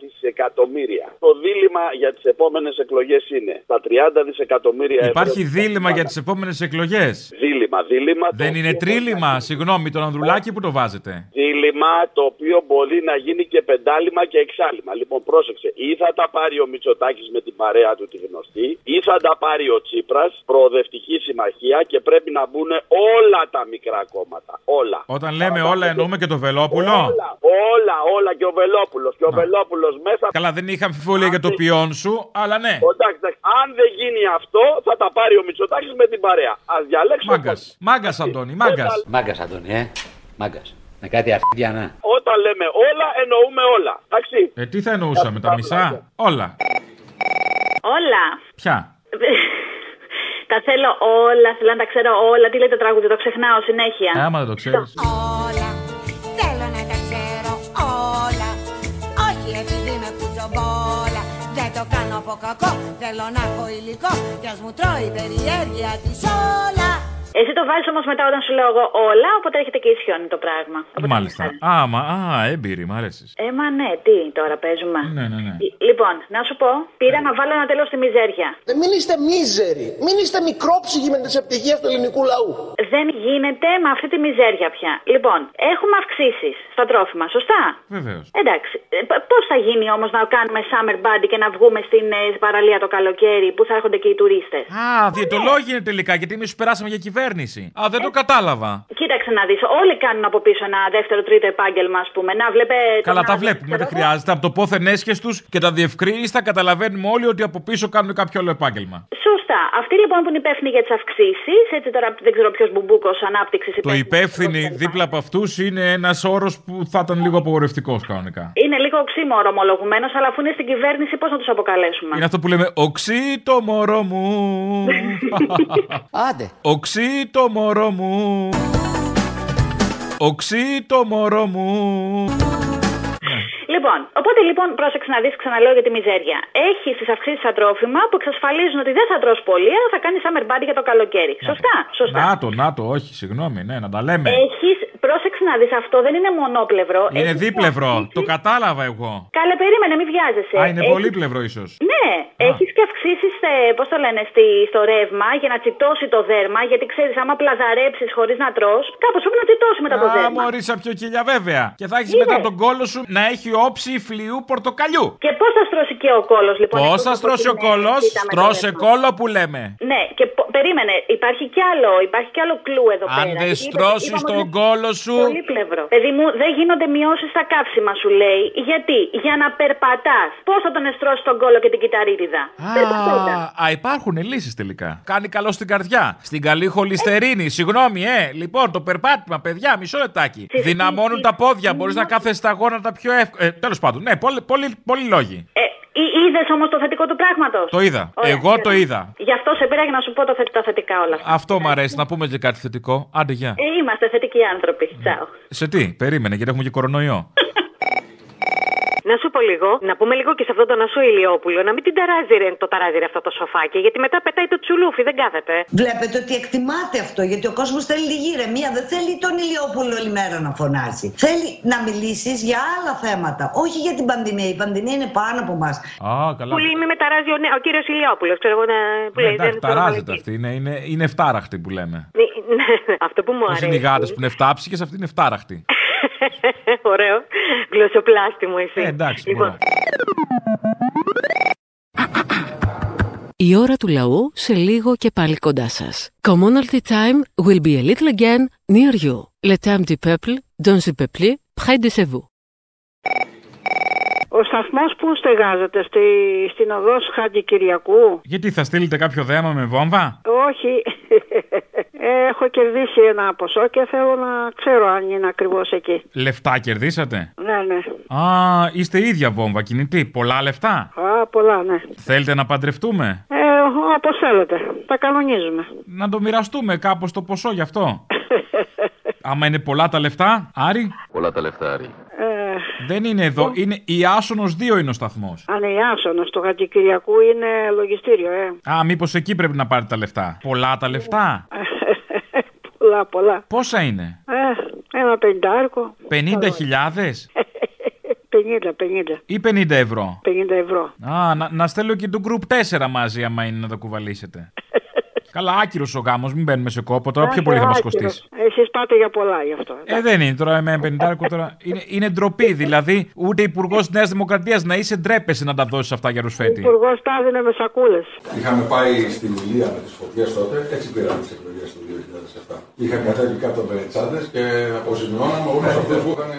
δισεκατομμύρια. Το δίλημα για τις επόμενες εκλογές είναι τα 30 δισεκατομμύρια Υπάρχει ευρώ. δίλημα για τις επόμενες εκλογές. Δίλημα, δίλημα. Δεν είναι τρίλημα, συγγνώμη, τον Ανδρουλάκη που το βάζετε; Δίλημα το οποίο μπορεί να γίνει και πεντάλημα και εξάλημα. Λοιπόν, πρόσεξε. Ή θα τα πάρει ο Μητσοτάκης με την παρέα του τη γνωστή, ή θα τα πάρει ο Τσίπρας, προοδευτική συμμαχία και πρέπει να μπουν όλα τα μικρά κόμματα. Όλα. Όταν λέμε όλα εννοούμε και το Βελόπουλο; Όλα, όλα, όλα και ο Βελόπουλος. Και ο Βελόπουλος μέσα. Καλά, δεν είχα αμφιβολία για το ποιόν σου, αλλά ναι. Εντάξει, εντάξει. Αν δεν γίνει αυτό, θα τα πάρει ο Μητσοτάκης με την παρέα. Α διαλέξουμε. Μάγκας. Μάγκας, Αντώνη, μάγκας. Μάγκας, Αντώνη, ε. Μάγκας. Με κάτι αρχίδια, ναι. Όταν λέμε όλα, εννοούμε όλα. Εντάξει. Ε, τι θα εννοούσαμε, τα μισά; Όλα. Όλα. Ποια; Τα θέλω όλα, θέλω να τα ξέρω όλα. Τι λέει το τραγούδι, το ξεχνάω συνέχεια. Ε, άμα δεν το ξέρεις. Όλα, θέλω να τα ξέρω όλα Όχι επειδή με κουτσομπόλα Δεν το κάνω από κακό, θέλω να έχω υλικό Κι ας μου τρώει η περιέργεια της όλα Εσύ το βάζεις όμως μετά όταν σου λέω εγώ όλα, οπότε έρχεται και ισιώνει το πράγμα. Μάλιστα. Α, μα, α, έμπειρη, μ' αρέσεις. Ε, μα ναι, τι τώρα παίζουμε. Ναι, ναι, ναι. Λ- Λοιπόν, να σου πω, πήρα να βάλω ένα τέλος στη μιζέρια. Ε, Μην είστε μίζεροι. Μην είστε μικρόψυχοι με τις ευτυχίε του ελληνικού λαού. Δεν γίνεται με αυτή τη μιζέρια πια. Λοιπόν, έχουμε αυξήσεις στα τρόφιμα, σωστά; Βεβαίως. Εντάξει. Πώς θα γίνει όμως να κάνουμε summer body και να βγούμε στην ε, παραλία το καλοκαίρι που θα έρχονται και οι τουρίστες; Α, διαιτολόγοι είναι τελικά, γιατί εμείς σου περάσαμε για κυβέρνηση. Α, δεν το κατάλαβα. Κοίταξε να δεις, όλοι κάνουν από πίσω ένα δεύτερο, τρίτο επάγγελμα, ας πούμε. Να βλέπε. Καλά, τον τα άλλο, βλέπουμε, ξέρω δεν εγώ. χρειάζεται. Από το πόθεν έσχε τους και τα διευκρίνηστα καταλαβαίνουμε όλοι ότι από πίσω κάνουν κάποιο άλλο επάγγελμα. Σωστά. Αυτοί λοιπόν που είναι υπεύθυνοι για τις αυξήσεις, έτσι τώρα δεν ξέρω ποιος μπουμπούκος ανάπτυξης Το υπεύθυνοι δίπλα από αυτούς είναι ένας όρος που θα ήταν λίγο απογορευτικός κανονικά. Είναι λίγο οξύμορο ομολογουμένο, αλλά αφού είναι στην κυβέρνηση, πώς να τους αποκαλέσουμε; Είναι αυτό που λέμε Οξύ το μωρό μου. Άντε. Οξύ το μωρό μου. Οξύ το μωρό μου. Λοιπόν, οπότε λοιπόν πρόσεξε να δεις, ξαναλέω για τη μιζέρια. Έχεις τις αυξήσεις στα τρόφιμα που εξασφαλίζουν ότι δεν θα τρως πολύ, αλλά θα κάνεις summer body για το καλοκαίρι. Σωστά, σωστά. Να το, να το, όχι, συγγνώμη, ναι, να τα λέμε. Έχεις, πρόσεξε να δεις, αυτό δεν είναι μονόπλευρο. Είναι Έχεις δίπλευρο, αυξήσεις- το κατάλαβα εγώ. Καλέ, περίμενε, μην βιάζεσαι. Α, είναι Έχεις- πολύπλευρο ίσως. Ναι, έχεις και αυξήσει, πώς το λένε, στη, στο ρεύμα για να τσιτώσει το δέρμα. Γιατί ξέρεις, άμα πλαζαρέψεις χωρίς να τρώ, κάπως πρέπει να τσιτώσει μετά το Α, δέρμα. μωρή σαν πιο κοιλιά, βέβαια. Και θα έχεις Είδες. μετά τον κόλο σου να έχει όψη φλοιού πορτοκαλιού. Και πώς θα στρώσει και ο κόλος, λοιπόν. Πώς εκτός θα από στρώσει ο την, ε, κόλος, τσίτα με το στρώσε δέρμα. κόλο που λέμε. Ναι, και πο- περίμενε, υπάρχει κι άλλο, υπάρχει κι άλλο κλου εδώ Αν πέρα. δεν Είπε- στρώσει είπαμε τον ότι είναι κόλο σου. Πολύπλευρο. Παιδί μου, δεν γίνονται μειώσεις στα καύσιμα, σου λέει. Γιατί, για να περπατάς. Πώς θα τον εστρώσεις τον κόλο και την κυταρίδιδα; Περπατώντα. Α, α, υπάρχουν λύσεις τελικά. Κάνει καλό στην καρδιά. Στην καλή χολυστερίνη. Συγγνώμη, ε. Λοιπόν, το περπάτημα, παιδιά, μισό λεπτάκι. Δυναμώνουν τα πόδια. Μπορείς να κάθεσαι στα γόνατα πιο εύκολα. Ε, Τέλος πάντων, ναι, πολλοί πολλοί- πολλοί λόγοι. Είδες όμως το θετικό του πράγματος; Το είδα. Εγώ το είδα. Γι' αυτό σε πήρα για να σου πω το θε- τα θετικά όλα αυτά. Αυτό μου αρέσει. Να πούμε και κάτι θετικό. Άντε, γεια. Ε, είμαστε θετικοί άνθρωποι. Τσάου. Σε τι, περίμενε, γιατί έχουμε και κορονοϊό. Να σου πω λίγο, να πούμε λίγο και σε αυτόν τον Ασό Ηλιόπουλο, να μην την ταράζει ρε, το ταράζει ρε αυτό το σοφάκι, γιατί μετά πετάει το τσουλούφι, δεν κάθεται. Βλέπετε ότι εκτιμάται αυτό, γιατί ο κόσμος θέλει λίγη ηρεμία. Δεν θέλει τον Ηλιόπουλο όλη μέρα να φωνάζει. Θέλει να μιλήσεις για άλλα θέματα, όχι για την πανδημία. Η πανδημία είναι πάνω από εμά. Α, καλά. Που λέει με μεταράζει ο, νε- ο κύριος Ηλιόπουλος, ξέρω εγώ να. Που Ναι, λέει, εντάξει, δεν θέλω να ταράζεται λέει. αυτή. Είναι, είναι, είναι εφτάραχτη που λέμε. Ναι, Αυτό που μου Πώ αρέσει. είναι οι γάτε που είναι εφτάψικε, αυτή είναι εφτάραχτη. Ωραίο. Γλωσσοπλάστη μου εσύ. Ε, εντάξει, λοιπόν, μωρέ. Η ώρα του λαού σε λίγο και πάλι κοντά σας. Commonalty time will be a little again near you. Le temps du peuple, dans le peuple, près de chez vous. Ο σταθμός που στεγάζεται στη, στην οδός Χάντι Κυριακού. Γιατί θα στείλετε κάποιο δέμα με βόμβα; Όχι. Έχω κερδίσει ένα ποσό και θέλω να ξέρω αν είναι ακριβώς εκεί. Λεφτά κερδίσατε; Ναι, ναι. Α, είστε ίδια βόμβα κινητή. Πολλά λεφτά; Α, πολλά, ναι. Θέλετε να παντρευτούμε; Ε, Όπως θέλετε. Τα κανονίζουμε. Να το μοιραστούμε κάπως το ποσό γι' αυτό; Άμα είναι πολλά τα λεφτά, Άρη; Πολλά τα λεφτά, Άρη. Ε, Δεν είναι εδώ. Είναι η Άσονος 2 είναι ο σταθμός. αν είναι Άσονος, το Χάντι Κυριακού είναι λογιστήριο, ε. Α, μήπως εκεί πρέπει να πάρετε τα λεφτά. Πολλά τα λεφτά; πολλά, πολλά. Πόσα είναι; Ε, ένα πεντάρκο. 50 χιλιάδες; 50, 50. ή 50 ευρώ; 50 ευρώ. Α, να, να στέλνω και το group 4 μαζί άμα είναι να τα κουβαλήσετε. Καλά, άκυρος ο γάμος, μην μπαίνουμε σε κόπο τώρα. Πιο πολύ θα μας κοστίσει. Εσείς πάτε για πολλά γι' αυτό. Ε, δεν είναι τώρα με 50 τώρα. Είναι, είναι ντροπή. Δηλαδή, ούτε υπουργός τη Νέας Δημοκρατίας να είσαι ντρέπεσαι να τα δώσεις αυτά για Ο ρουσφέτη. υπουργός τα έδινε με σακούλες. Είχαμε πάει στην Ηλία με τις φωτιές τότε, έτσι πήραμε τις εκλογές του 2007. Είχαν κατέβει κάτω με τσάντες και αποζημιώναμε όλους αυτούς που είχαν.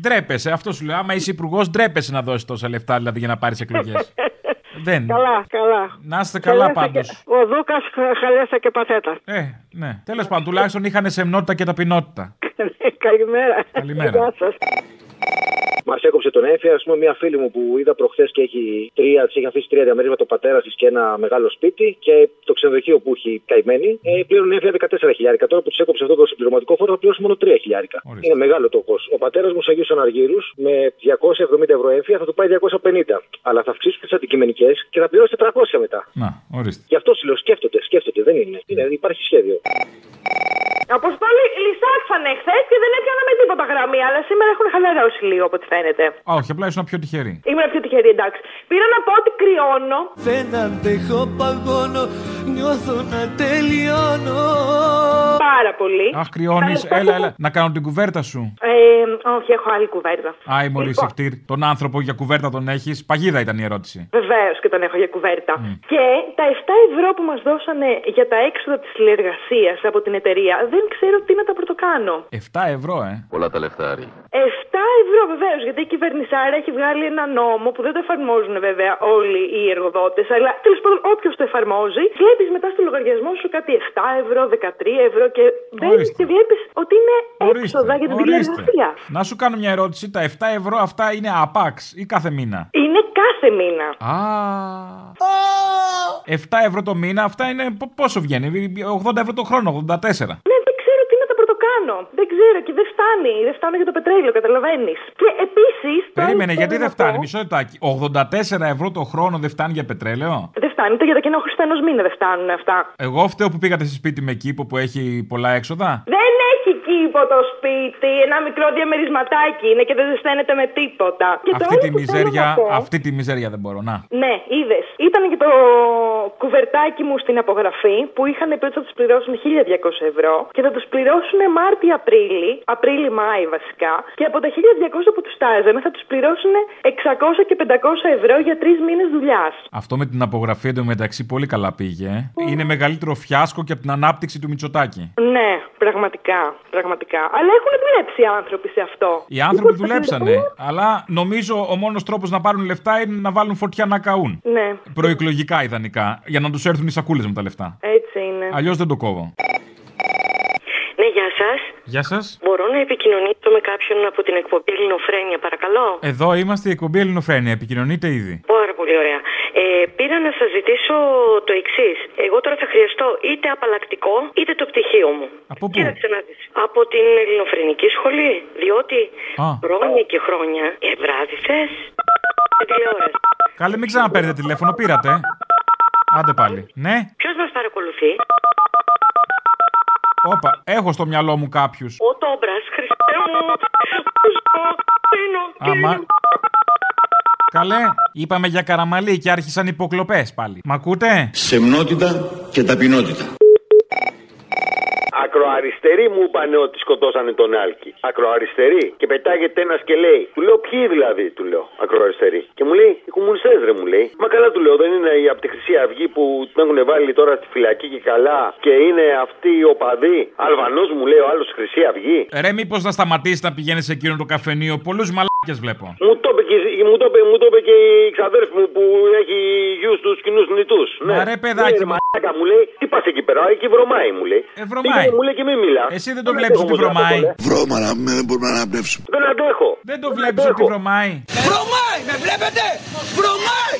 Ντρέπεσαι, αυτό σου λέω. Άμα είσαι υπουργός, ντρέπεσαι να δώσεις τόσα λεφτά δηλαδή για να πάρεις εκλογές. δεν. Καλά, καλά. Να είστε καλά Χαλέσα πάντως. και- Ο Δούκας χαλέσα και παθέτα. Ε, ναι. Τέλος πάντων, τουλάχιστον είχαν σεμνότητα και ταπεινότητα. Καλημέρα. Καλημέρα. Γεια σας. Μας έκοψε τον έφη, ας πούμε, μια φίλη μου που είδα προχθές και έχει τρία, της έχει αφήσει τρία διαμερίσματα ο πατέρα της και ένα μεγάλο σπίτι και το ξενοδοχείο που έχει καημένη, ε, πλήρωνε έφια 14 χιλιάρικα. Τώρα που της έκοψε αυτό το συμπληρωματικό φόρο θα πληρώσει μόνο 3 χιλιάρικα. Είναι μεγάλο το κόστος. Ο πατέρας μου στου Αγίου Αναργύρους με 270 ευρώ έμφυα θα του πάει 250. Αλλά θα αυξήσουν τις αντικειμενικές και θα πληρώσει 400 μετά. Να, ορίστε. Γι' αυτό σου λέω, σκέφτονται, σκέφτονται, δεν είναι. είναι υπάρχει σχέδιο. Αποστόλη λυσάξανε χθες και δεν έπιαναμε τίποτα γραμμή, αλλά σήμερα έχουν χαλαρώσει λίγο από ό,τι φαίνεται. Α, όχι, απλά ήσουν πιο τυχερή. Ήμουν πιο τυχερή, εντάξει. Πήρα να πω ότι κρυώνω. Δεν αντέχω παγώνω, νιώθω να τελειώνω. Πάρα πολύ. Αχ, κρυώνεις. Έλα, έλα. Να κάνω την κουβέρτα σου. Ε, όχι, έχω άλλη κουβέρτα. Άι, Μωρή Λοιπόν, Σεχτήρ. Τον άνθρωπο για κουβέρτα τον έχεις. Παγίδα ήταν η ερώτηση. Βεβαίως και τον έχω για κουβέρτα. Και τα 7 ευρώ που μας δώσανε για τα έξοδα της τηλεργασία από την εταιρεία δεν ξέρω τι να τα πρωτοκάνω. 7 ευρώ, ε. Πολλά τα λεφτά, Άρη. 7 ευρώ βεβαίως, γιατί η κυβερνησάρα έχει βγάλει ένα νόμο που δεν το εφαρμόζουν βέβαια όλοι οι εργοδότες, αλλά τέλος πάντων όποιος το εφαρμόζει, βλέπεις μετά στο λογαριασμό σου κάτι 7 ευρώ, 13 ευρώ και μπαίνεις και βλέπεις ότι είναι έξοδα για την τηλεργασία. Να σου κάνω μια ερώτηση. Τα 7 ευρώ αυτά είναι απάξ ή κάθε μήνα; Είναι κάθε μήνα. Α. 7 ευρώ το μήνα, αυτά είναι. π- Πόσο βγαίνει, 80 ευρώ το χρόνο, 84. Ναι, δεν ξέρω τι να τα πρωτοκάνω. Δεν ξέρω και δεν φτάνει. Δεν φτάνω για το πετρέλαιο, καταλαβαίνεις. Και επίσης. Περίμενε, γιατί δεν φτάνει, μισό λεπτάκι. 84 ευρώ το χρόνο δεν φτάνει για πετρέλαιο; Δεν φτάνει. Το για τα κοινό χρηστά ενό μήνα δεν φτάνουν αυτά. Εγώ φταίω που πήγατε σε σπίτι με κήπο που έχει πολλά έξοδα; Δεν έχει κήπο το σπίτι. Ένα μικρό διαμερισματάκι είναι και δεν ζεσταίνεται με τίποτα. Και το Αυτή άλλο τη που θέλω μιζέρια, να πω- αυτή τη μιζέρια δεν μπορώ. Να. Ναι, είδες. Ήταν και το κουβερτάκι μου στην απογραφή που είχαν πει ότι θα τους πληρώσουν 1200 ευρώ και θα τους πληρώσουν Μάρτι-Απρίλη, Απρίλη-Μάη βασικά. Και από τα 1200 που τους τάζανε θα τους πληρώσουν 600 και 500 ευρώ για τρεις μήνες δουλειάς. Αυτό με την απογραφή εντωμεταξύ πολύ καλά πήγε. ε. Είναι μεγαλύτερο φιάσκο και από την ανάπτυξη του Μητσοτάκη. Ναι, πραγματικά. Πραγματικά. Αλλά έχουν δουλέψει οι άνθρωποι σε αυτό. Οι άνθρωποι δουλέψανε. Αλλά νομίζω ο μόνος τρόπος να πάρουν λεφτά είναι να βάλουν φωτιά να καούν. Ναι, Προεκλογικά ιδανικά. Για να τους έρθουν οι σακούλες με τα λεφτά. έτσι είναι. Αλλιώς δεν το κόβω. Ναι, γεια σας. Γεια σας. Μπορώ να επικοινωνήσω με κάποιον από την εκπομπή Ελληνοφρένια, παρακαλώ; Εδώ είμαστε η εκπομπή Ελληνοφρένια. Επικοινωνείτε ήδη. Πάρα πολύ ωραία. Ε, πήρα να σας ζητήσω το εξής. Εγώ τώρα θα χρειαστώ είτε απαλλακτικό είτε το πτυχίο μου. Από πού; Κοίταξε να δεις. Από την ελληνοφρενική σχολή. Διότι Α. χρόνια και χρόνια. Ε, βράδυ θες. τηλεόραση. Καλή, μην ξαναπαίρνετε τηλέφωνο, πήρατε. ε. Άντε πάλι. Ναι, Ποιος μας παρακολουθεί, όπα, έχω στο μυαλό μου κάποιους. Ο Τόμπρας, Χριστέ μου. Ζω, πίνω. Άμα. Καλέ, είπαμε για καραμαλί και άρχισαν υποκλοπές πάλι. Μ' ακούτε; Σεμνότητα και ταπεινότητα. Ακροαριστεροί μου είπαν ότι σκοτώσανε τον Άλκη. Ακροαριστεροί. Και πετάγεται ένας και λέει. Του λέω ποιοι δηλαδή, του λέω. Ακροαριστεροί. Και μου λέει οι κομμουνιστές ρε μου λέει. Μα καλά του λέω δεν είναι η από τη Χρυσή Αυγή που την έχουν βάλει τώρα στη φυλακή και καλά. Και είναι αυτοί οι οπαδοί. Αλβανός μου λέει ο άλλος Χρυσή Αυγή. Ρε, μήπως να σταματήσει να πηγαίνει σε εκείνο το καφενείο. Πολλούς μαλάκες βλέπω. Μου το είπε και, μου το είπε, μου το είπε και η ξαδέρφη μου που έχει γιους τους κοινούς νητούς. Μα ρε, παιδάκι μου. μου λέει, τι πας εκεί πέρα, εκεί βρωμάει μου λέει. Ε, βρωμάει. Πήγαινε, Μου λέει και μη μιλά. Εσύ δεν το βλέπεις ότι βρωμάει. Βρώμα να μην δεν μπορούμε να αναπνεύσουμε. Δεν αντέχω. Δεν το βλέπεις ότι βρωμάει. Βρωμάει, με βλέπετε! Βρωμάει!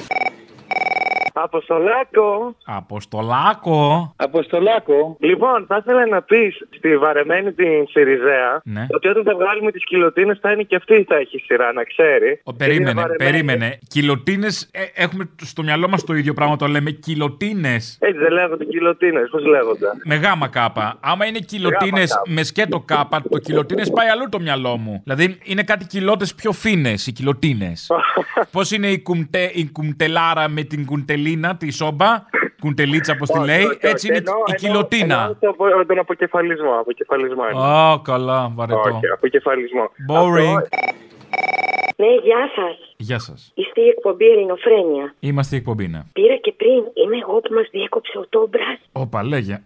Αποστολάκο. Αποστολάκο. Αποστολάκο. Λοιπόν, θα ήθελα να πεις στη βαρεμένη την Σιριζέα Ναι. ότι όταν θα βγάλουμε τις κιλοτίνε θα είναι και αυτή θα έχει σειρά, να ξέρει. Ο, περίμενε, περίμενε. Κιλοτίνε, έχουμε στο μυαλό μας το ίδιο πράγμα, το λέμε κιλοτίνε. Έτσι δεν λέγονται κιλοτίνε, πώς λέγονται; Με γάμα κάπα. Άμα είναι κιλοτίνε κάπα. με σκέτο κάπα, το κιλοτίνε πάει αλλού το μυαλό μου. Δηλαδή είναι κάτι κιλότε πιο φίνες, οι κιλοτίνε. Πώς είναι η, κουμτε, η κουμτελάρα με την κουντελίνα, τη σόμπα, κουντελίτσα όπως τη λέει, έτσι είναι η κιλοτίνα. Τον αποκεφαλισμό. αποκεφαλισμό είναι. Α, καλά, βαρετό. Όχι, αποκεφαλισμό. Boring. Ναι, γεια σας. Γεια σας. Είστε η εκπομπή Ελληνοφρένια. Είμαστε η εκπομπή, ναι. Πήρα και πριν. Είμαι εγώ που μας διέκοψε ο Τόμπρας. Όπα, λέγε.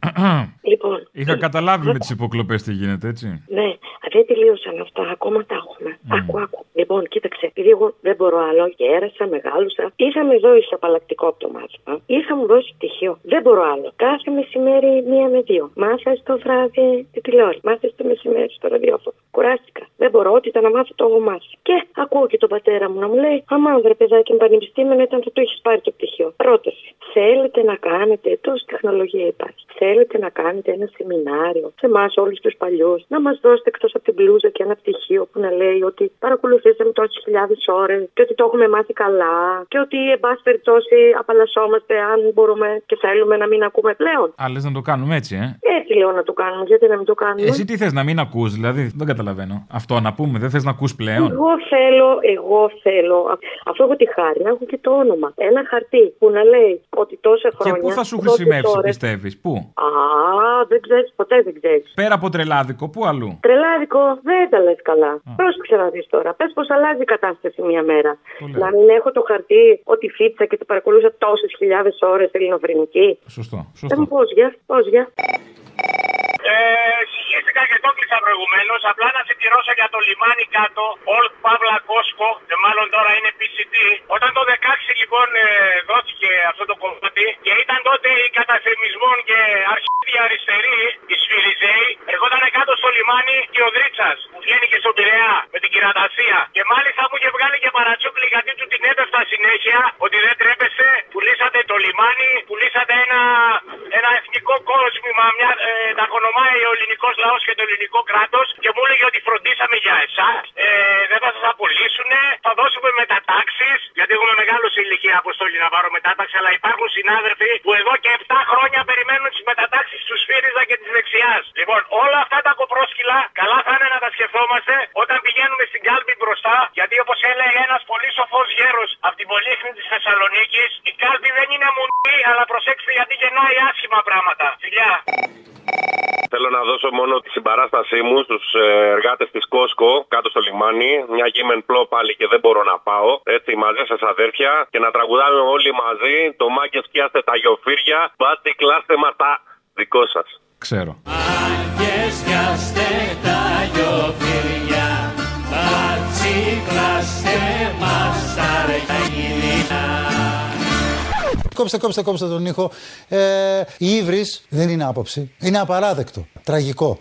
Λοιπόν. Είχα καταλάβει με τις υποκλοπές τι γίνεται, έτσι. Ναι, δεν τελείωσαν αυτά. Ακόμα τα έχουμε. Άκου, άκου. Λοιπόν, κοίταξε. Επειδή εγώ δεν μπορώ άλλο και έρασα, μεγάλωσα. Ή θα με δώσει απαλλακτικό από το μάθημα, ή θα μου δώσει πτυχίο. Δεν μπορώ άλλο. Κάθε μεσημέρι μία με δύο. Μάθα το βράδυ τη τηλεόραση. Μάθα το μεσημέρι στο ραδιόφωνο. Κουράστηκα. Δεν μπορώ. Ό,τι ήταν να μάθω το έχω μάθει. Και ακούω και τον πατέρα μου να μου λέει: Αμά, βρε παιδάκι, με πανεπιστήμιο ήταν θα το έχεις πάρει το πτυχίο. Πρόταση. Θέλετε να κάνετε, τόση τεχνολογία υπάρχει; Θέλετε να κάνετε ένα σεμινάριο σε εμάς όλους τους παλιούς, να μας δώσετε εκτός από την μπλούζα και ένα πτυχίο που να λέει ότι παρακολουθήσαμε τόσες χιλιάδες ώρες και ότι το έχουμε μάθει καλά και ότι, εν πάση περιπτώσει, απαλλασσόμαστε αν μπορούμε και θέλουμε να μην ακούμε πλέον. Α, λες να το κάνουμε έτσι, ε; Έτσι λέω να το κάνουμε, γιατί να μην το κάνουμε; Εσύ τι θες να μην ακούς, δηλαδή, δεν καταλαβαίνω. Αυτό να πούμε, δεν θες να ακούς πλέον; Εγώ θέλω, εγώ θέλω, α- αφού έχω τη χάρη, να έχω και το όνομα. Ένα χαρτί που να λέει ότι τόσα Και χρόνια. πού θα σου τόσες χρησιμεύσει, ώρες- πιστεύεις, πού; Α, δεν ξέρεις, ποτέ δεν ξέρεις. Πέρα από τρελάδικο, πού αλλού; Τρελάδικο, δεν τα λες καλά. Πρόσεξε να δει τώρα. Πες πω αλλάζει η κατάσταση μία μέρα. λέω. Να μην έχω το χαρτί ότι φίτσα και το παρακολούθησα τόσες χιλιάδες ώρες ελληνοφρενική. Σωστό. Δεν μου πώς για, πώς για. Ε, συγχύστηκα και το κλείσα προηγουμένως. Απλά να συμπληρώσω για το λιμάνι κάτω. Old Παύλα Κόσκο, και μάλλον τώρα είναι PCT. Όταν το 16 λοιπόν ε, δόθηκε αυτό το κομμάτι και ήταν τότε η καταφημισμόν και αρχίδια αριστερή, η Σφυριζέη, ερχόταν κάτω στο λιμάνι και ο Δρίτσας που βγαίνει και στον Πειραιά με την κυρατασία. Και μάλιστα μου είχε βγάλει και παρατσούκλι γιατί του την έπεφτα συνέχεια ότι δεν τρέπεσε, πουλήσατε το λιμάνι, πουλήσατε ένα, ένα εθνικό κόσμημα, μια, ε, τα κονομάει ο ελληνικός λαός και το ελληνικό κράτος και μου έλεγε ότι φροντίσαμε για εσάς, ε, δεν θα σας απολύσουν, θα δώσουμε μετατάξεις, γιατί έχουμε μεγάλο σε ηλικία αποστολή να πάρω μετάταξη, αλλά υπάρχουν συνάδελφοι που εδώ και 7 χρόνια περιμένουν τις μετατάξεις του ΣΦΥΡΙΖΑ και της δεξιάς. Λοιπόν, όλα αυτά τα κοπρόσκυλα καλά θα είναι να τα σκεφτόμαστε όταν πηγαίνουμε στην κάλπη μπροστά, γιατί όπως έλεγε ένας πολύ σοφός γέρος από την Πολύχνη της Θεσσαλονίκης, η κάλπη δεν είναι μουνή, αλλά προσέξτε γιατί γεννάει άσχημα πράγματα. Φιλιά! Θέλω να δώσω μόνο τη συμπαράστασή μου στους εργάτες της Κόσκο κάτω στο λιμάνι. Μια γήμεν πλό πάλι και δεν μπορώ να πάω. Έτσι μαζί σας αδέρφια και να τραγουδάμε όλοι μαζί το μάγκε σκιάστε τα γιοφύρια. Μπάτι κλάστε μα τα δικό σας. Ξέρω. Και σκιάστε τα γιοφύρια Κόψτε, κόψτε, κόψτε τον ήχο. Ε, η ύβρις δεν είναι άποψη. Είναι απαράδεκτο. Τραγικό.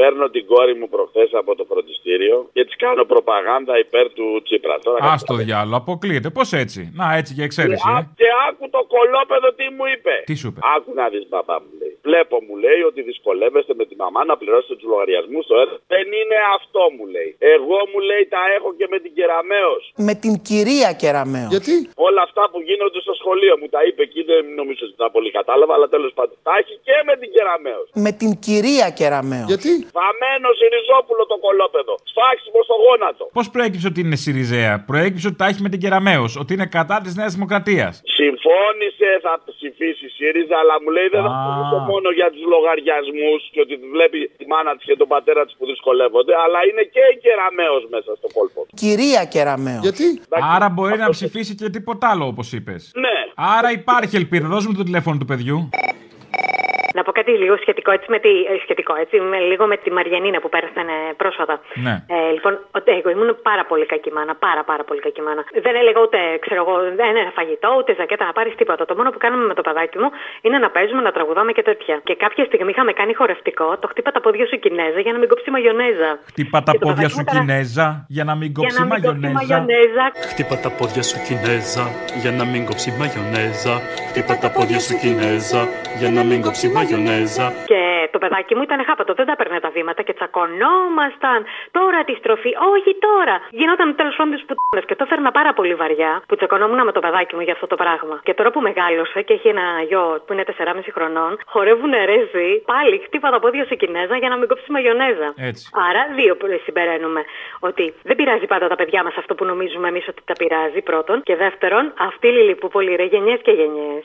Παίρνω την κόρη μου προχθές από το φροντιστήριο και της κάνω προπαγάνδα υπέρ του Τσίπρα. Τώρα Α το διάλογο, αποκλείεται. Πώς έτσι; Να, έτσι για εξαίρεση. Α, Ε. και άκου το κολόπεδο τι μου είπε. Τι σου είπε; Άκου να δεις μπαμπά μου λέει. Βλέπω, μου λέει, ότι δυσκολεύεστε με τη μαμά να πληρώσετε τους λογαριασμούς στο έργο. Δεν είναι αυτό, μου λέει. Εγώ, μου λέει, τα έχω και με την Κεραμαίο. Με την κυρία Κεραμαίο. Γιατί; Όλα αυτά που γίνονται στο σχολείο μου τα είπε εκεί, δεν νομίζω ότι τα πολύ κατάλαβα, αλλά τέλος πάντων. Τα έχει και με την Κεραμαίο. Με την κυρία Κεραμαίο. Γιατί; Βαμμένο Ριζόπουλο το κολόπεδο. Σφάξιμο στο γόνατο. Πώς προέκυψε ότι είναι Σιριζέα; Προέκυψε ότι τα έχει με την Κεραμαίο. Ότι είναι κατά της Νέας Δημοκρατίας. Συμφώνησε, θα ψηφίσει η ΣΥΡΙΖΑ, αλλά μου λέει δεν θα Α. ψηφίσω μόνο για τους λογαριασμούς και ότι βλέπει τη μάνα της και τον πατέρα της που δυσκολεύονται, αλλά είναι και η Κεραμαίο μέσα στο κόλπο. Κυρία Κεραμαίο. Γιατί; Άρα μπορεί να ψηφίσει και τίποτα άλλο, όπως είπες. Ναι. Άρα υπάρχει ελπίδα. Δώσ' μου το τηλέφωνο του παιδιού. Να πω κάτι λίγο σχετικό, έτσι, με τη, ε, σχετικό έτσι, με, λίγο με τη Μαριανίνα που πέρασαν ε, πρόσφατα. Ναι. Ε, λοιπόν, ότι εγώ ήμουν πάρα πολύ κακή μάνα. Πάρα, πάρα πολύ κακή μάνα. Δεν έλεγα ούτε, ξέρω εγώ, δεν ένα φαγητό, ούτε ζακέτα να πάρεις τίποτα. Το μόνο που κάναμε με το παιδάκι μου είναι να παίζουμε, να τραγουδάμε και τέτοια. Και κάποια στιγμή είχαμε κάνει χορευτικό, το χτύπα τα πόδια σου Κινέζα για να μην κόψει μαγιονέζα. Χτύπα τα Και το πόδια παιδάκι σου μου ήταν- Κινέζα για να μην Για κόψει να μην κόψει μαγιονέζα. μαγιονέζα. Χτύπα τα πόδια σου Κινέζα για να μην κόψει μαγιονέζα. Χτύπα τα πόδια σου Κινέζα για να μην κόψει μαγιονέζα. Και το παιδάκι μου ήταν χάπατο, δεν τα έπαιρνε τα βήματα και τσακωνόμασταν. Τώρα τη στροφή, όχι τώρα. Γινόταν τέλος πάντων τη πουτάνα και το έφερνα πάρα πολύ βαριά που τσακωνόμουν με το παιδάκι μου για αυτό το πράγμα. Και τώρα που μεγάλωσε και έχει ένα γιο που είναι 4,5 χρονών, χορεύουν ρέζι, πάλι χτύπα τα πόδια σε Κινέζα για να μην κόψει μαγιονέζα. Έτσι. Άρα δύο συμπεραίνουμε. Ότι δεν πειράζει πάντα τα παιδιά μας αυτό που νομίζουμε εμείς ότι τα πειράζει, πρώτον. Και δεύτερον, αυτή η λιλιπούπολη ρε γενιές και γενιές.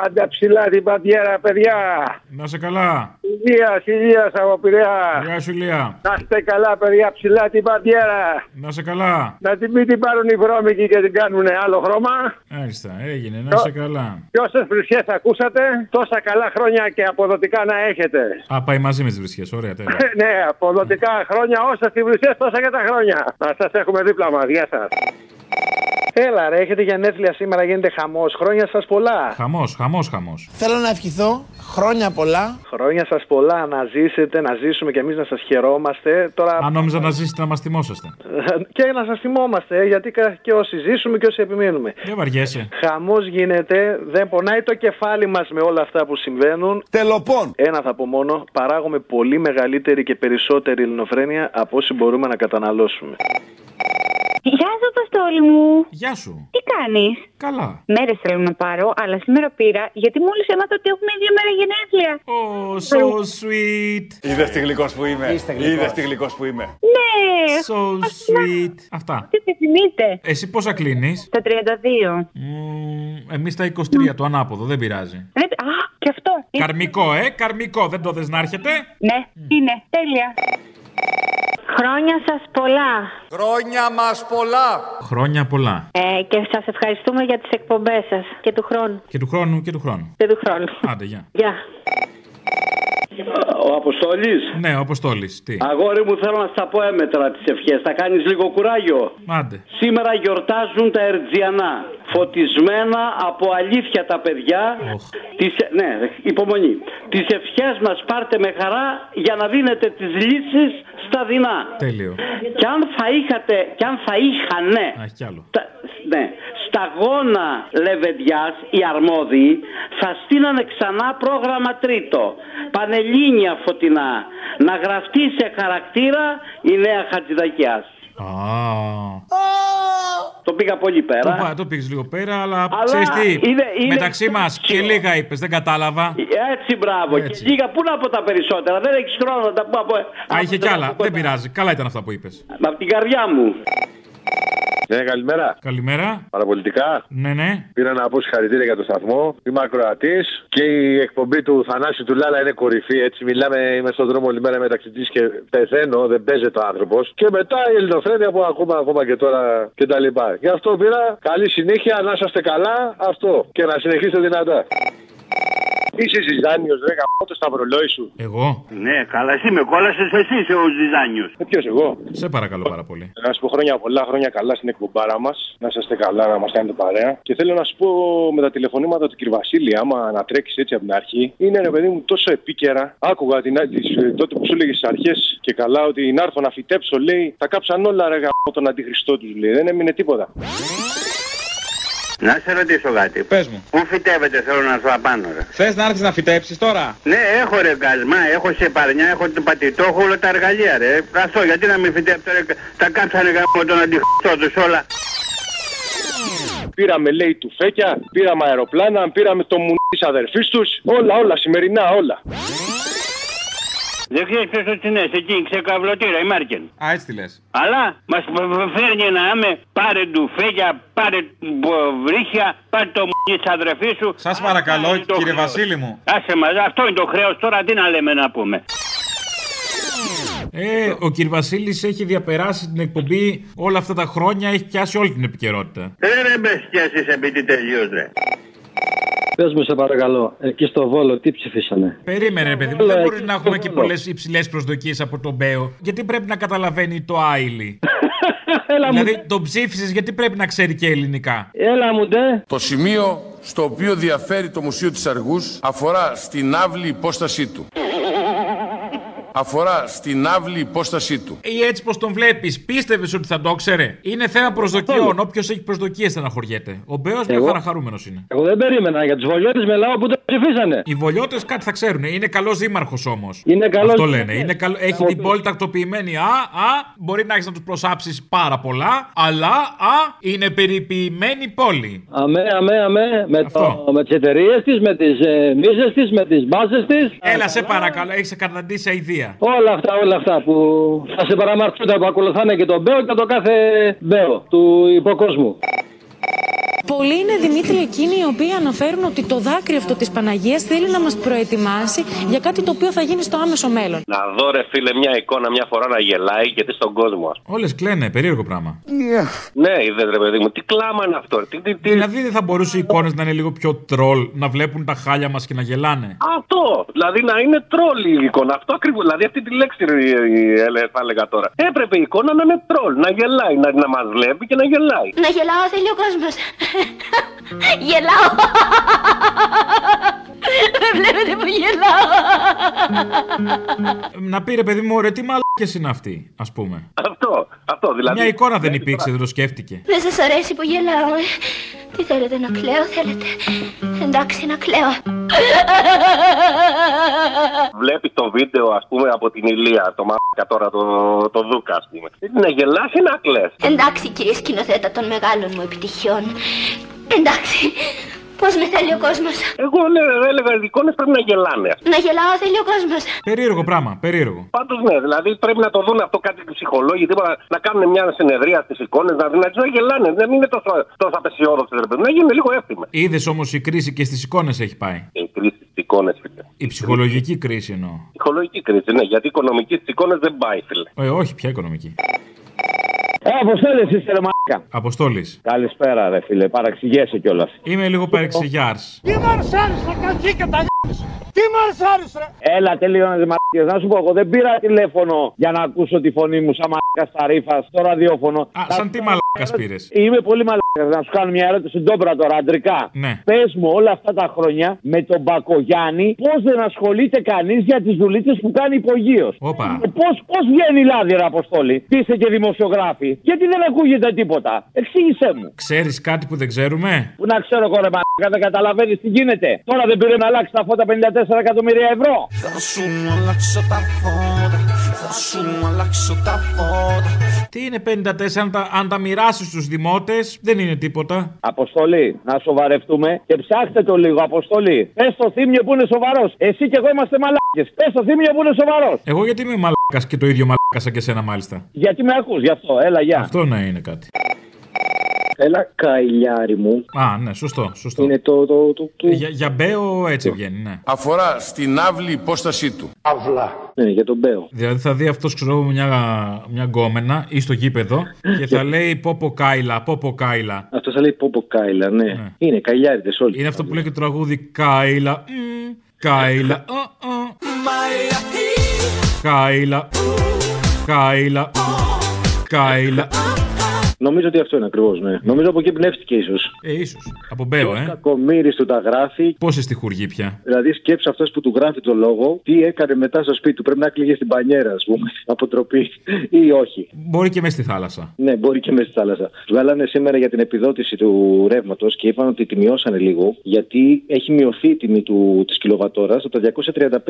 Πάντα ψηλά την παντιέρα, παιδιά. Να σε καλά. Υγεία, υγεία από Πειραιά. Γεια σου, Ηλία. Να είστε καλά, παιδιά, ψηλά την παντιέρα. Να σε καλά. Να την μην την πάρουν οι βρώμικοι και την κάνουν άλλο χρώμα. Άριστα, έγινε. Να σε καλά. Και όσε βρισιέ ακούσατε, τόσα καλά χρόνια και αποδοτικά να έχετε. Α, πάει μαζί με τις βρισιέ. Ωραία, τέλεια. ναι, αποδοτικά χρόνια, όσα στη βρισιέ, τόσα και τα χρόνια. Να σας έχουμε δίπλα μας. Γεια σας. Έλα ρε, έχετε γενέθλια σήμερα, γίνεται χαμός. Χρόνια σας πολλά. Χαμός, χαμός, χαμός. Θέλω να ευχηθώ χρόνια πολλά. Χρόνια σας πολλά, να ζήσετε, να ζήσουμε και εμείς να σας χαιρόμαστε. Τώρα... Αν νόμιζα να ζήσετε να μας θυμόσαστε. και να σας θυμόμαστε, ε, γιατί κα- και όσοι ζήσουμε και όσοι επιμείνουμε. Δεν βαριέσαι. Χαμός γίνεται, δεν πονάει το κεφάλι μας με όλα αυτά που συμβαίνουν. Τελοπών. Ένα θα πω μόνο, παράγουμε πολύ μεγαλύτερη και περισσότερη ελληνοφρένεια από όσοι μπορούμε να καταναλώσουμε. Γεια σου, Αποστόλη μου. Γεια σου. Τι κάνεις; Καλά. Μέρες θέλω να πάρω, αλλά σήμερα πήρα γιατί μόλις έμαθα ότι έχουμε ίδια μέρα γενέθλια. Oh, so sweet. Είδες τι γλυκός που είμαι. Είστε γλυκός. Είδες τι γλυκός που είμαι. Ναι. So sweet. Αυτά. Τι επιθυμείτε. Εσύ πόσα κλείνεις; Τα 32. Εμείς τα 23, το ανάποδο, δεν πειράζει. Ναι, α, και αυτό. Είναι- Καρμικό, ε, καρμικό. Δεν το δε να έρχεται; Ναι, είναι. Τέλεια. Χρόνια σας πολλά. Χρόνια μας πολλά. Χρόνια πολλά. Ε, και σας ευχαριστούμε για τις εκπομπές σας και του χρόνου. Και του χρόνου και του χρόνου. Και του χρόνου. Άντε, γεια. Γεια. Ο Αποστόλης. Ναι, ο Αποστόλης. Τι; Αγόρι μου, θέλω να στα πω έμετρα τις ευχές. Θα κάνεις λίγο κουράγιο. Άντε. Σήμερα γιορτάζουν τα Ερτζιανά. Φωτισμένα από αλήθεια τα παιδιά. Τις, ναι, υπομονή. Τις ευχές μας πάρτε με χαρά για να δίνετε τις λύσεις στα δεινά. Τέλειο. Και αν θα είχατε, και αν θα είχανε. Α, έχει κι άλλο. τα- ναι, σταγόνα λεβεντιάς, οι αρμόδιοι, θα στείλανε ξανά πρόγραμμα τρίτο. Πανελλήνια φωτεινά. Να γραφτεί σε χαρακτήρα η νέα Χατζηδακιάς. Α. Το πήγα πολύ πέρα. Το, πά- το πήγες λίγο πέρα, αλλά, Αλλά ξέρεις τι. είναι- είναι μεταξύ μας και λίγα είπες, δεν κατάλαβα. Έτσι, μπράβο. Έτσι. Και λίγα, πού να πω τα περισσότερα. Δεν έχεις χρόνο να τα πω από. Α, είχε κι άλλα. Δεν πειράζει. Καλά ήταν αυτά που είπες. Από την καρδιά μου. Ναι, καλημέρα. Καλημέρα. Παραπολιτικά. Ναι, ναι. Πήρα να πω συγχαρητήρια για το σταθμό. Είμαι ακροατής και η εκπομπή του Θανάσιου του Λάλα είναι κορυφή. Έτσι μιλάμε, είμαι στον δρόμο όλη μέρα μεταξύ της και πεθαίνω, δεν παίζεται ο άνθρωπος. Και μετά η ελληνοφρένεια που ακούμε ακόμα και τώρα κτλ. Γι' αυτό πήρα καλή συνέχεια, να είσαστε καλά, αυτό. Και να συνεχίσετε δυνατά. Είσαι Ζιζάνιο, ρε γαμό το σταυρολόι σου. Εγώ. Ναι, καλά, εσύ με κόλασες εσύ είσαι ο Ζιζάνιο. Ε, Ποιος εγώ; Σε παρακαλώ πάρα πολύ. Να σου πω χρόνια πολλά, χρόνια καλά στην εκπομπάρα μας. Να είσαστε καλά, να μας κάνετε παρέα. Και θέλω να σου πω με τα τηλεφωνήματα του κ. Βασίλη, άμα να τρέξει έτσι από την αρχή, είναι ρε παιδί μου τόσο επίκαιρα. Άκουγα την, τις, τότε που σου έλεγες στι αρχές και καλά ότι να έρθω να φυτέψω, λέει, τα κάψαν όλα ρε γαμό τον αντιχριστό τους, λέει. Δεν έμεινε τίποτα. Να σε ρωτήσω κάτι. Πες μου. Πού φυτεύεται, θέλω να σου απάνω, ρε. Θες να έρθει να φυτέψεις τώρα; Ναι, έχω ρε γκαλμά, έχω σε παρνιά, έχω την πατητό, έχω όλα τα εργαλεία, ρε. Αυτό, γιατί να μην φυτέψω, ρε. Τα κάψανε γάμο τον αντιχριστό τους όλα. Πήραμε, λέει, τουφέκια, πήραμε αεροπλάνα, πήραμε το μουνί της αδερφής τους. Όλα, όλα, σημερινά, όλα. Δεν ξέρεις ποιος το είναι, εκεί, ξεκαβλωτήρα, η Μάρκεν. Α, έτσι τη λες. Αλλά μας φέρνει να είμαι πάρε ντουφέκια, πάρε βρίχια, πάρε το μουνί της αδερφής σου. Σας παρακαλώ, Αυτό είναι το κύριε χρέος. Βασίλη μου. Άσε μας, αυτό είναι το χρέος. Τώρα τι να λέμε να πούμε. Ε, ο κ. Βασίλης έχει διαπεράσει την εκπομπή όλα αυτά τα χρόνια, έχει πιάσει όλη την επικαιρότητα. Ε, ρε με σκιάσεις επειδή τελείως, ρε. Πες μου, σε παρακαλώ, εκεί στο Βόλο τι ψηφίσανε; Περίμενε, παιδί μου, Όλα δεν εκεί μπορεί να στο έχουμε και Βόλο. πολλές υψηλές προσδοκίες από τον Μπέο. Γιατί πρέπει να καταλαβαίνει το Άιλι; Έλα μου, δηλαδή, τον ψήφισες γιατί πρέπει να ξέρει και ελληνικά; Έλα μου, ντε. Το σημείο στο οποίο διαφέρει το Μουσείο της Αργούς αφορά στην άβλη υπόστασή του. Αφορά στην άβλη υπόστασή του. Ή έτσι πως τον βλέπεις, πίστευες ότι θα το ξέρε. Είναι θέμα προσδοκιών. Όποιος έχει προσδοκίες στεναχωριέται. Ο Μπέος μια Εγώ- χαρά χαρούμενο είναι. Εγώ δεν περίμενα για τους βολιώτες μιλάω που δεν ψηφίσανε. Οι βολιώτες κάτι θα ξέρουν. Είναι καλός δήμαρχος όμως. Είναι καλός Αυτό δήμαρχος. λένε. Είναι καλο... Έχει Από την το- πόλη τακτοποιημένη. Α, α, μπορεί να έχεις να τους προσάψεις πάρα πολλά. Αλλά, α, είναι περιποιημένη πόλη. Αμέ, αμέ, αμέ. Με, το, με τις εταιρείες της, με τις ε, μίζες της, με τις μπάζες της. Έλα, σε παρακαλώ, έχεις καταντήσει αηδία. Όλα αυτά, όλα αυτά που θα σε παραμαρξούνται που ακολουθάνε και τον Μπέο και το κάθε Μπέο του υποκόσμου. Πολλοί είναι Δημήτρη εκείνοι οι οποίοι αναφέρουν ότι το δάκρυ αυτό της Παναγίας θέλει να μας προετοιμάσει για κάτι το οποίο θα γίνει στο άμεσο μέλλον. Να δω ρε φίλε μια εικόνα μια φορά να γελάει γιατί στον κόσμο ας πούμε. Όλες κλαίνε, περίεργο πράγμα. Ναι, είδες ρε παιδί μου, τι κλάμα είναι αυτό. ρε, Τι, τι, τι... Δηλαδή δεν θα μπορούσε οι εικόνες να είναι λίγο πιο τρόλ, να βλέπουν τα χάλια μας και να γελάνε. Αυτό, δηλαδή να είναι τρόλ η εικόνα. Αυτό ακριβώς. Δηλαδή αυτή τη λέξη ρε, ε, ε, θα έλεγα τώρα. Έπρεπε η εικόνα να είναι τρόλ, να γελάει, να, να μας βλέπει και να γελάει. Να γελάω θέλει ο κόσμος. Γελάω. Με βλέπετε που γελάω. Να πει ρε παιδί μου, ρε τι μαλάκε είναι αυτοί, ας πούμε; Αυτό, αυτό δηλαδή. Μια εικόνα δεν υπήρξε, δεν το σκέφτηκε. Δεν σας αρέσει που γελάω, ε; Τι θέλετε, να κλαίω, θέλετε; Εντάξει, να κλαίω. Βλέπεις το βίντεο, ας πούμε, από την Ηλία, το μαλάκα τώρα, το, το Δούκα, ας πούμε. Να γελάς ή να κλε. Εντάξει, κύριε σκηνοθέτα των μεγάλων μου επιτυχιών. Εντάξει, πώς με θέλει ο κόσμος; Εγώ ναι, έλεγα οι εικόνες πρέπει να γελάνε. Να γελάω θέλει ο κόσμος. Περίεργο πράγμα, περίεργο. Πάντως ναι, δηλαδή πρέπει να το δουν αυτό κάτι οι ψυχολόγοι, τίποτα, να κάνουν μια συνεδρία στις εικόνες, να, να τις γελάνε. Δεν είναι τόσο, τόσο απεσιόδοξο, ρε παιδί, μου, να γίνουν λίγο εύθυμε. Είδες όμως η κρίση και στις εικόνες έχει πάει. Η κρίση στις εικόνες, φίλε. Η ψυχολογική κρίση εννοώ. Ψυχολογική κρίση, ναι, γιατί η οικονομική στις εικόνες δεν πάει, φίλε. Ε, όχι, πια οικονομική; Ε, Αποστόλη, είστε ρε μαλάκα. Αποστόλης. Καλησπέρα, ρε φίλε, παραξηγέσαι κιόλας. Είμαι λίγο παρεξηγιάρς. Τι μαρσάρεις ρε κατσί και τα γ***ες. Τι μαρσάρεις ρε. Έλα, τελείωνε μαλακίε. Να σου πω, εγώ δεν πήρα τηλέφωνο για να ακούσω τη φωνή μου σαν μαλάκα στα ρήφα στο ραδιόφωνο. Α, σαν τι μαλάκας πήρες. Είμαι πολύ μαλάκας. Να σου κάνω μια ερώτηση ντόμπρα τώρα, αντρικά. Ναι. Πες μου όλα αυτά τα χρόνια με τον Μπακογιάννη, πώς δεν ασχολείται κανείς για τις δουλίτσες που κάνει υπογείως; Όπα. Πώς πώς βγαίνει λάδι, ρε Αποστόλη. Τι είσαι και δημοσιογράφη; Γιατί δεν ακούγεται τίποτα. Εξήγησέ μου. Ξέρεις κάτι που δεν ξέρουμε; Που να ξέρω εγώ, ρε μαλάκα, δεν καταλαβαίνεις τι γίνεται. Τώρα δεν πήρε να αλλάξει τα φώτα 54 εκατομμύρια ευρώ. Θα σου αλλάξω τα φώτα. Θα σου αλλάξω τα φώτα. Τι είναι 54, αν τα, αν τα μοιράσεις στου δημότες, δεν είναι τίποτα. Αποστολή, να σοβαρευτούμε και ψάχτε το λίγο, Αποστολή. Πες στο θύμιο που είναι σοβαρός. Εσύ και εγώ είμαστε μαλάκες. Πες στο θύμιο που είναι σοβαρός. Εγώ γιατί είμαι μαλάκας και το ίδιο μαλάκα σαν και σένα μάλιστα. Γιατί με ακούς, γι' αυτό, έλα, γεια. Αυτό να είναι κάτι. Έλα, καηλιάρι μου. Α, ναι, σωστό. σωστό. Είναι το. το, το, το... Για, για μπέο έτσι βγαίνει, ναι. Αφορά στην άβλη υπόστασή του. Αυλά. Ναι, για τον Μπέο. Δηλαδή θα δει αυτός ξέρω εγώ, μια, μια γκόμενα ή στο γήπεδο και θα λέει πόπο κάιλα, πόπο κάιλα. Αυτός θα λέει Πόπο Κάιλα, ναι. Είναι καηλιάριδες όλοι. Είναι αυτό που λέει και το τραγούδι Κάιλα. μ, Κάιλα. α, α. Κάιλα. Κάιλα. Κάιλα. Νομίζω ότι αυτό είναι ακριβώς, ναι. Νομίζω από εκεί πνεύστηκε ίσως. Ε, ίσως. Από Μπέο, ε. Κακομίρι του τα γράφει. Πόσε στοιχουργεί πια; Δηλαδή, σκέψει αυτός που του γράφει το λόγο, τι έκανε μετά στο σπίτι του. Πρέπει να κλείγε στην πανιέρα, ας πούμε, από τροπή ή όχι. Μπορεί και μέσα στη θάλασσα. Ναι, μπορεί και μέσα στη θάλασσα. Βγάλανε σήμερα για την επιδότηση του ρεύματος και είπαν ότι τη μειώσανε λίγο, γιατί έχει μειωθεί η τιμή της κιλοβατόρας από τα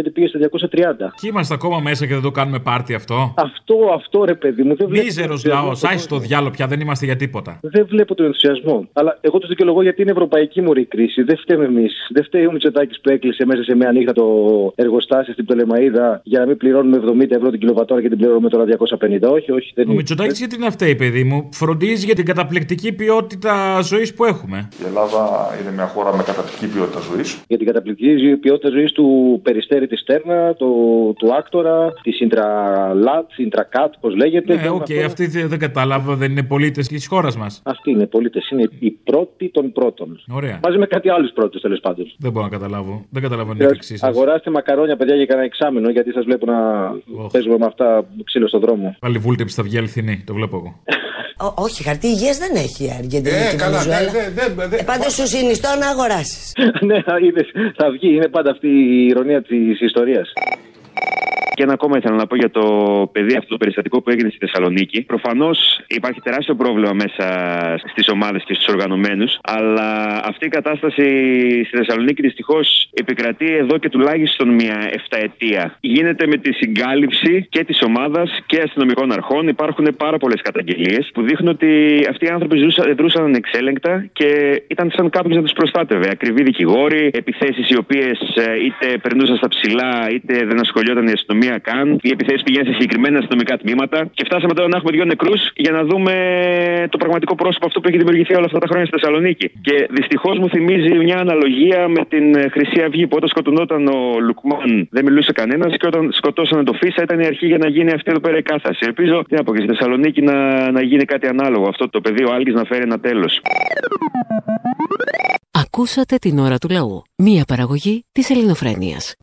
235 πήγε στα 230. Και είμαστε ακόμα μέσα και δεν το κάνουμε πάρτι αυτό. Αυτό, αυτό ρε παιδί μου. Δεν βλέπω Μίζερος τον ενθουσιασμό λαός, του άισε το διάλογο πια, δεν είμαστε για τίποτα. Δεν βλέπω τον ενθουσιασμό. Αλλά εγώ το δικαιολογώ γιατί είναι ευρωπαϊκή μωρή η κρίση. Δεν φταίμε εμείς. Δεν φταίει ο Μητσοτάκης που έκλεισε μέσα σε μια νύχτα το εργοστάσιο στην Πτολεμαίδα για να μην πληρώνουμε 70 ευρώ την κιλοβατώρα και την πληρώνουμε τώρα 250. Όχι, όχι, δεν Ο Μητσοτάκης γιατί είναι αυτή, παιδί μου; Φροντίζει για την καταπληκτική ποιότητα ζωής που έχουμε. Η Ελλάδα είναι μια χώρα με καταπληκτική ποιότητα ζωής. Για την καταπληκτική ποιότητα ζωής του Περιστέρη της Στέρνα, του, του Άκτωρα, της Ιντραλάτ, Ιντρακάτ, πώς λέγεται. Ναι, οκ, αυτοί δεν δεν κατάλαβα, δεν είναι πολίτες της χώρας μας. Αυτοί είναι πολίτες, είναι οι πρώτοι των πρώτων. Ωραία. Μαζί με κάτι άλλους πρώτους τέλος πάντων. Δεν μπορώ να καταλάβω. Δεν καταλαβαίνω την έκρηξή σας. Αγοράστε μακαρόνια, παιδιά, για κανένα εξάμεινο, γιατί σας βλέπω να παίζουμε με αυτά ξύλο στον δρόμο. Πάλι βούλτεψη θα βγει αληθινή, το βλέπω εγώ. Ό, όχι, χαρτί υγείας δεν έχει η Αργεντινή Ε, και η καλά, Βενεζουέλα. δεν- δεν- δεν- Ε, Πάντω σου συνιστώ να αγοράσεις. ναι, είδες, θα βγει. Είναι πάντα αυτή η ηρωνία της ιστορίας. Και ένα ακόμα ήθελα να πω για το παιδί αυτό το περιστατικό που έγινε στη Θεσσαλονίκη. Προφανώς υπάρχει τεράστιο πρόβλημα μέσα στις ομάδες και στους οργανωμένους, αλλά αυτή η κατάσταση στη Θεσσαλονίκη δυστυχώς επικρατεί εδώ και τουλάχιστον μια 7 ετία. Γίνεται με τη συγκάλυψη και της ομάδας και αστυνομικών αρχών. Υπάρχουν πάρα πολλές καταγγελίες που δείχνουν ότι αυτοί οι άνθρωποι ζούσαν, δρούσαν ανεξέλεγκτα και ήταν σαν κάποιος να τους προστάτευε. Ακριβοί δικηγόροι, επιθέσεις οι οποίες είτε περνούσαν στα ψηλά είτε δεν ασχολιόταν η αστυνομία καν. Οι επιθέσεις πηγαίνουν σε συγκεκριμένα αστυνομικά τμήματα. Και φτάσαμε τώρα να έχουμε δύο νεκρούς για να δούμε το πραγματικό πρόσωπο αυτό που έχει δημιουργηθεί όλα αυτά τα χρόνια στη Θεσσαλονίκη. Και δυστυχώς μου θυμίζει μια αναλογία με την ε, Χρυσή Αυγή που όταν σκοτωνόταν ο Λουκμάν δεν μιλούσε κανένας και όταν σκοτώσανε το Φίσα ήταν η αρχή για να γίνει αυτή εδώ πέρα η κάθαση. Ελπίζω τι να πω, και στη Θεσσαλονίκη να, να γίνει κάτι ανάλογο. Αυτό το πεδίο Άλγη να φέρει ένα τέλος. Ακούσατε την ώρα του λαού. Μία παραγωγή της ελληνοφρένειας.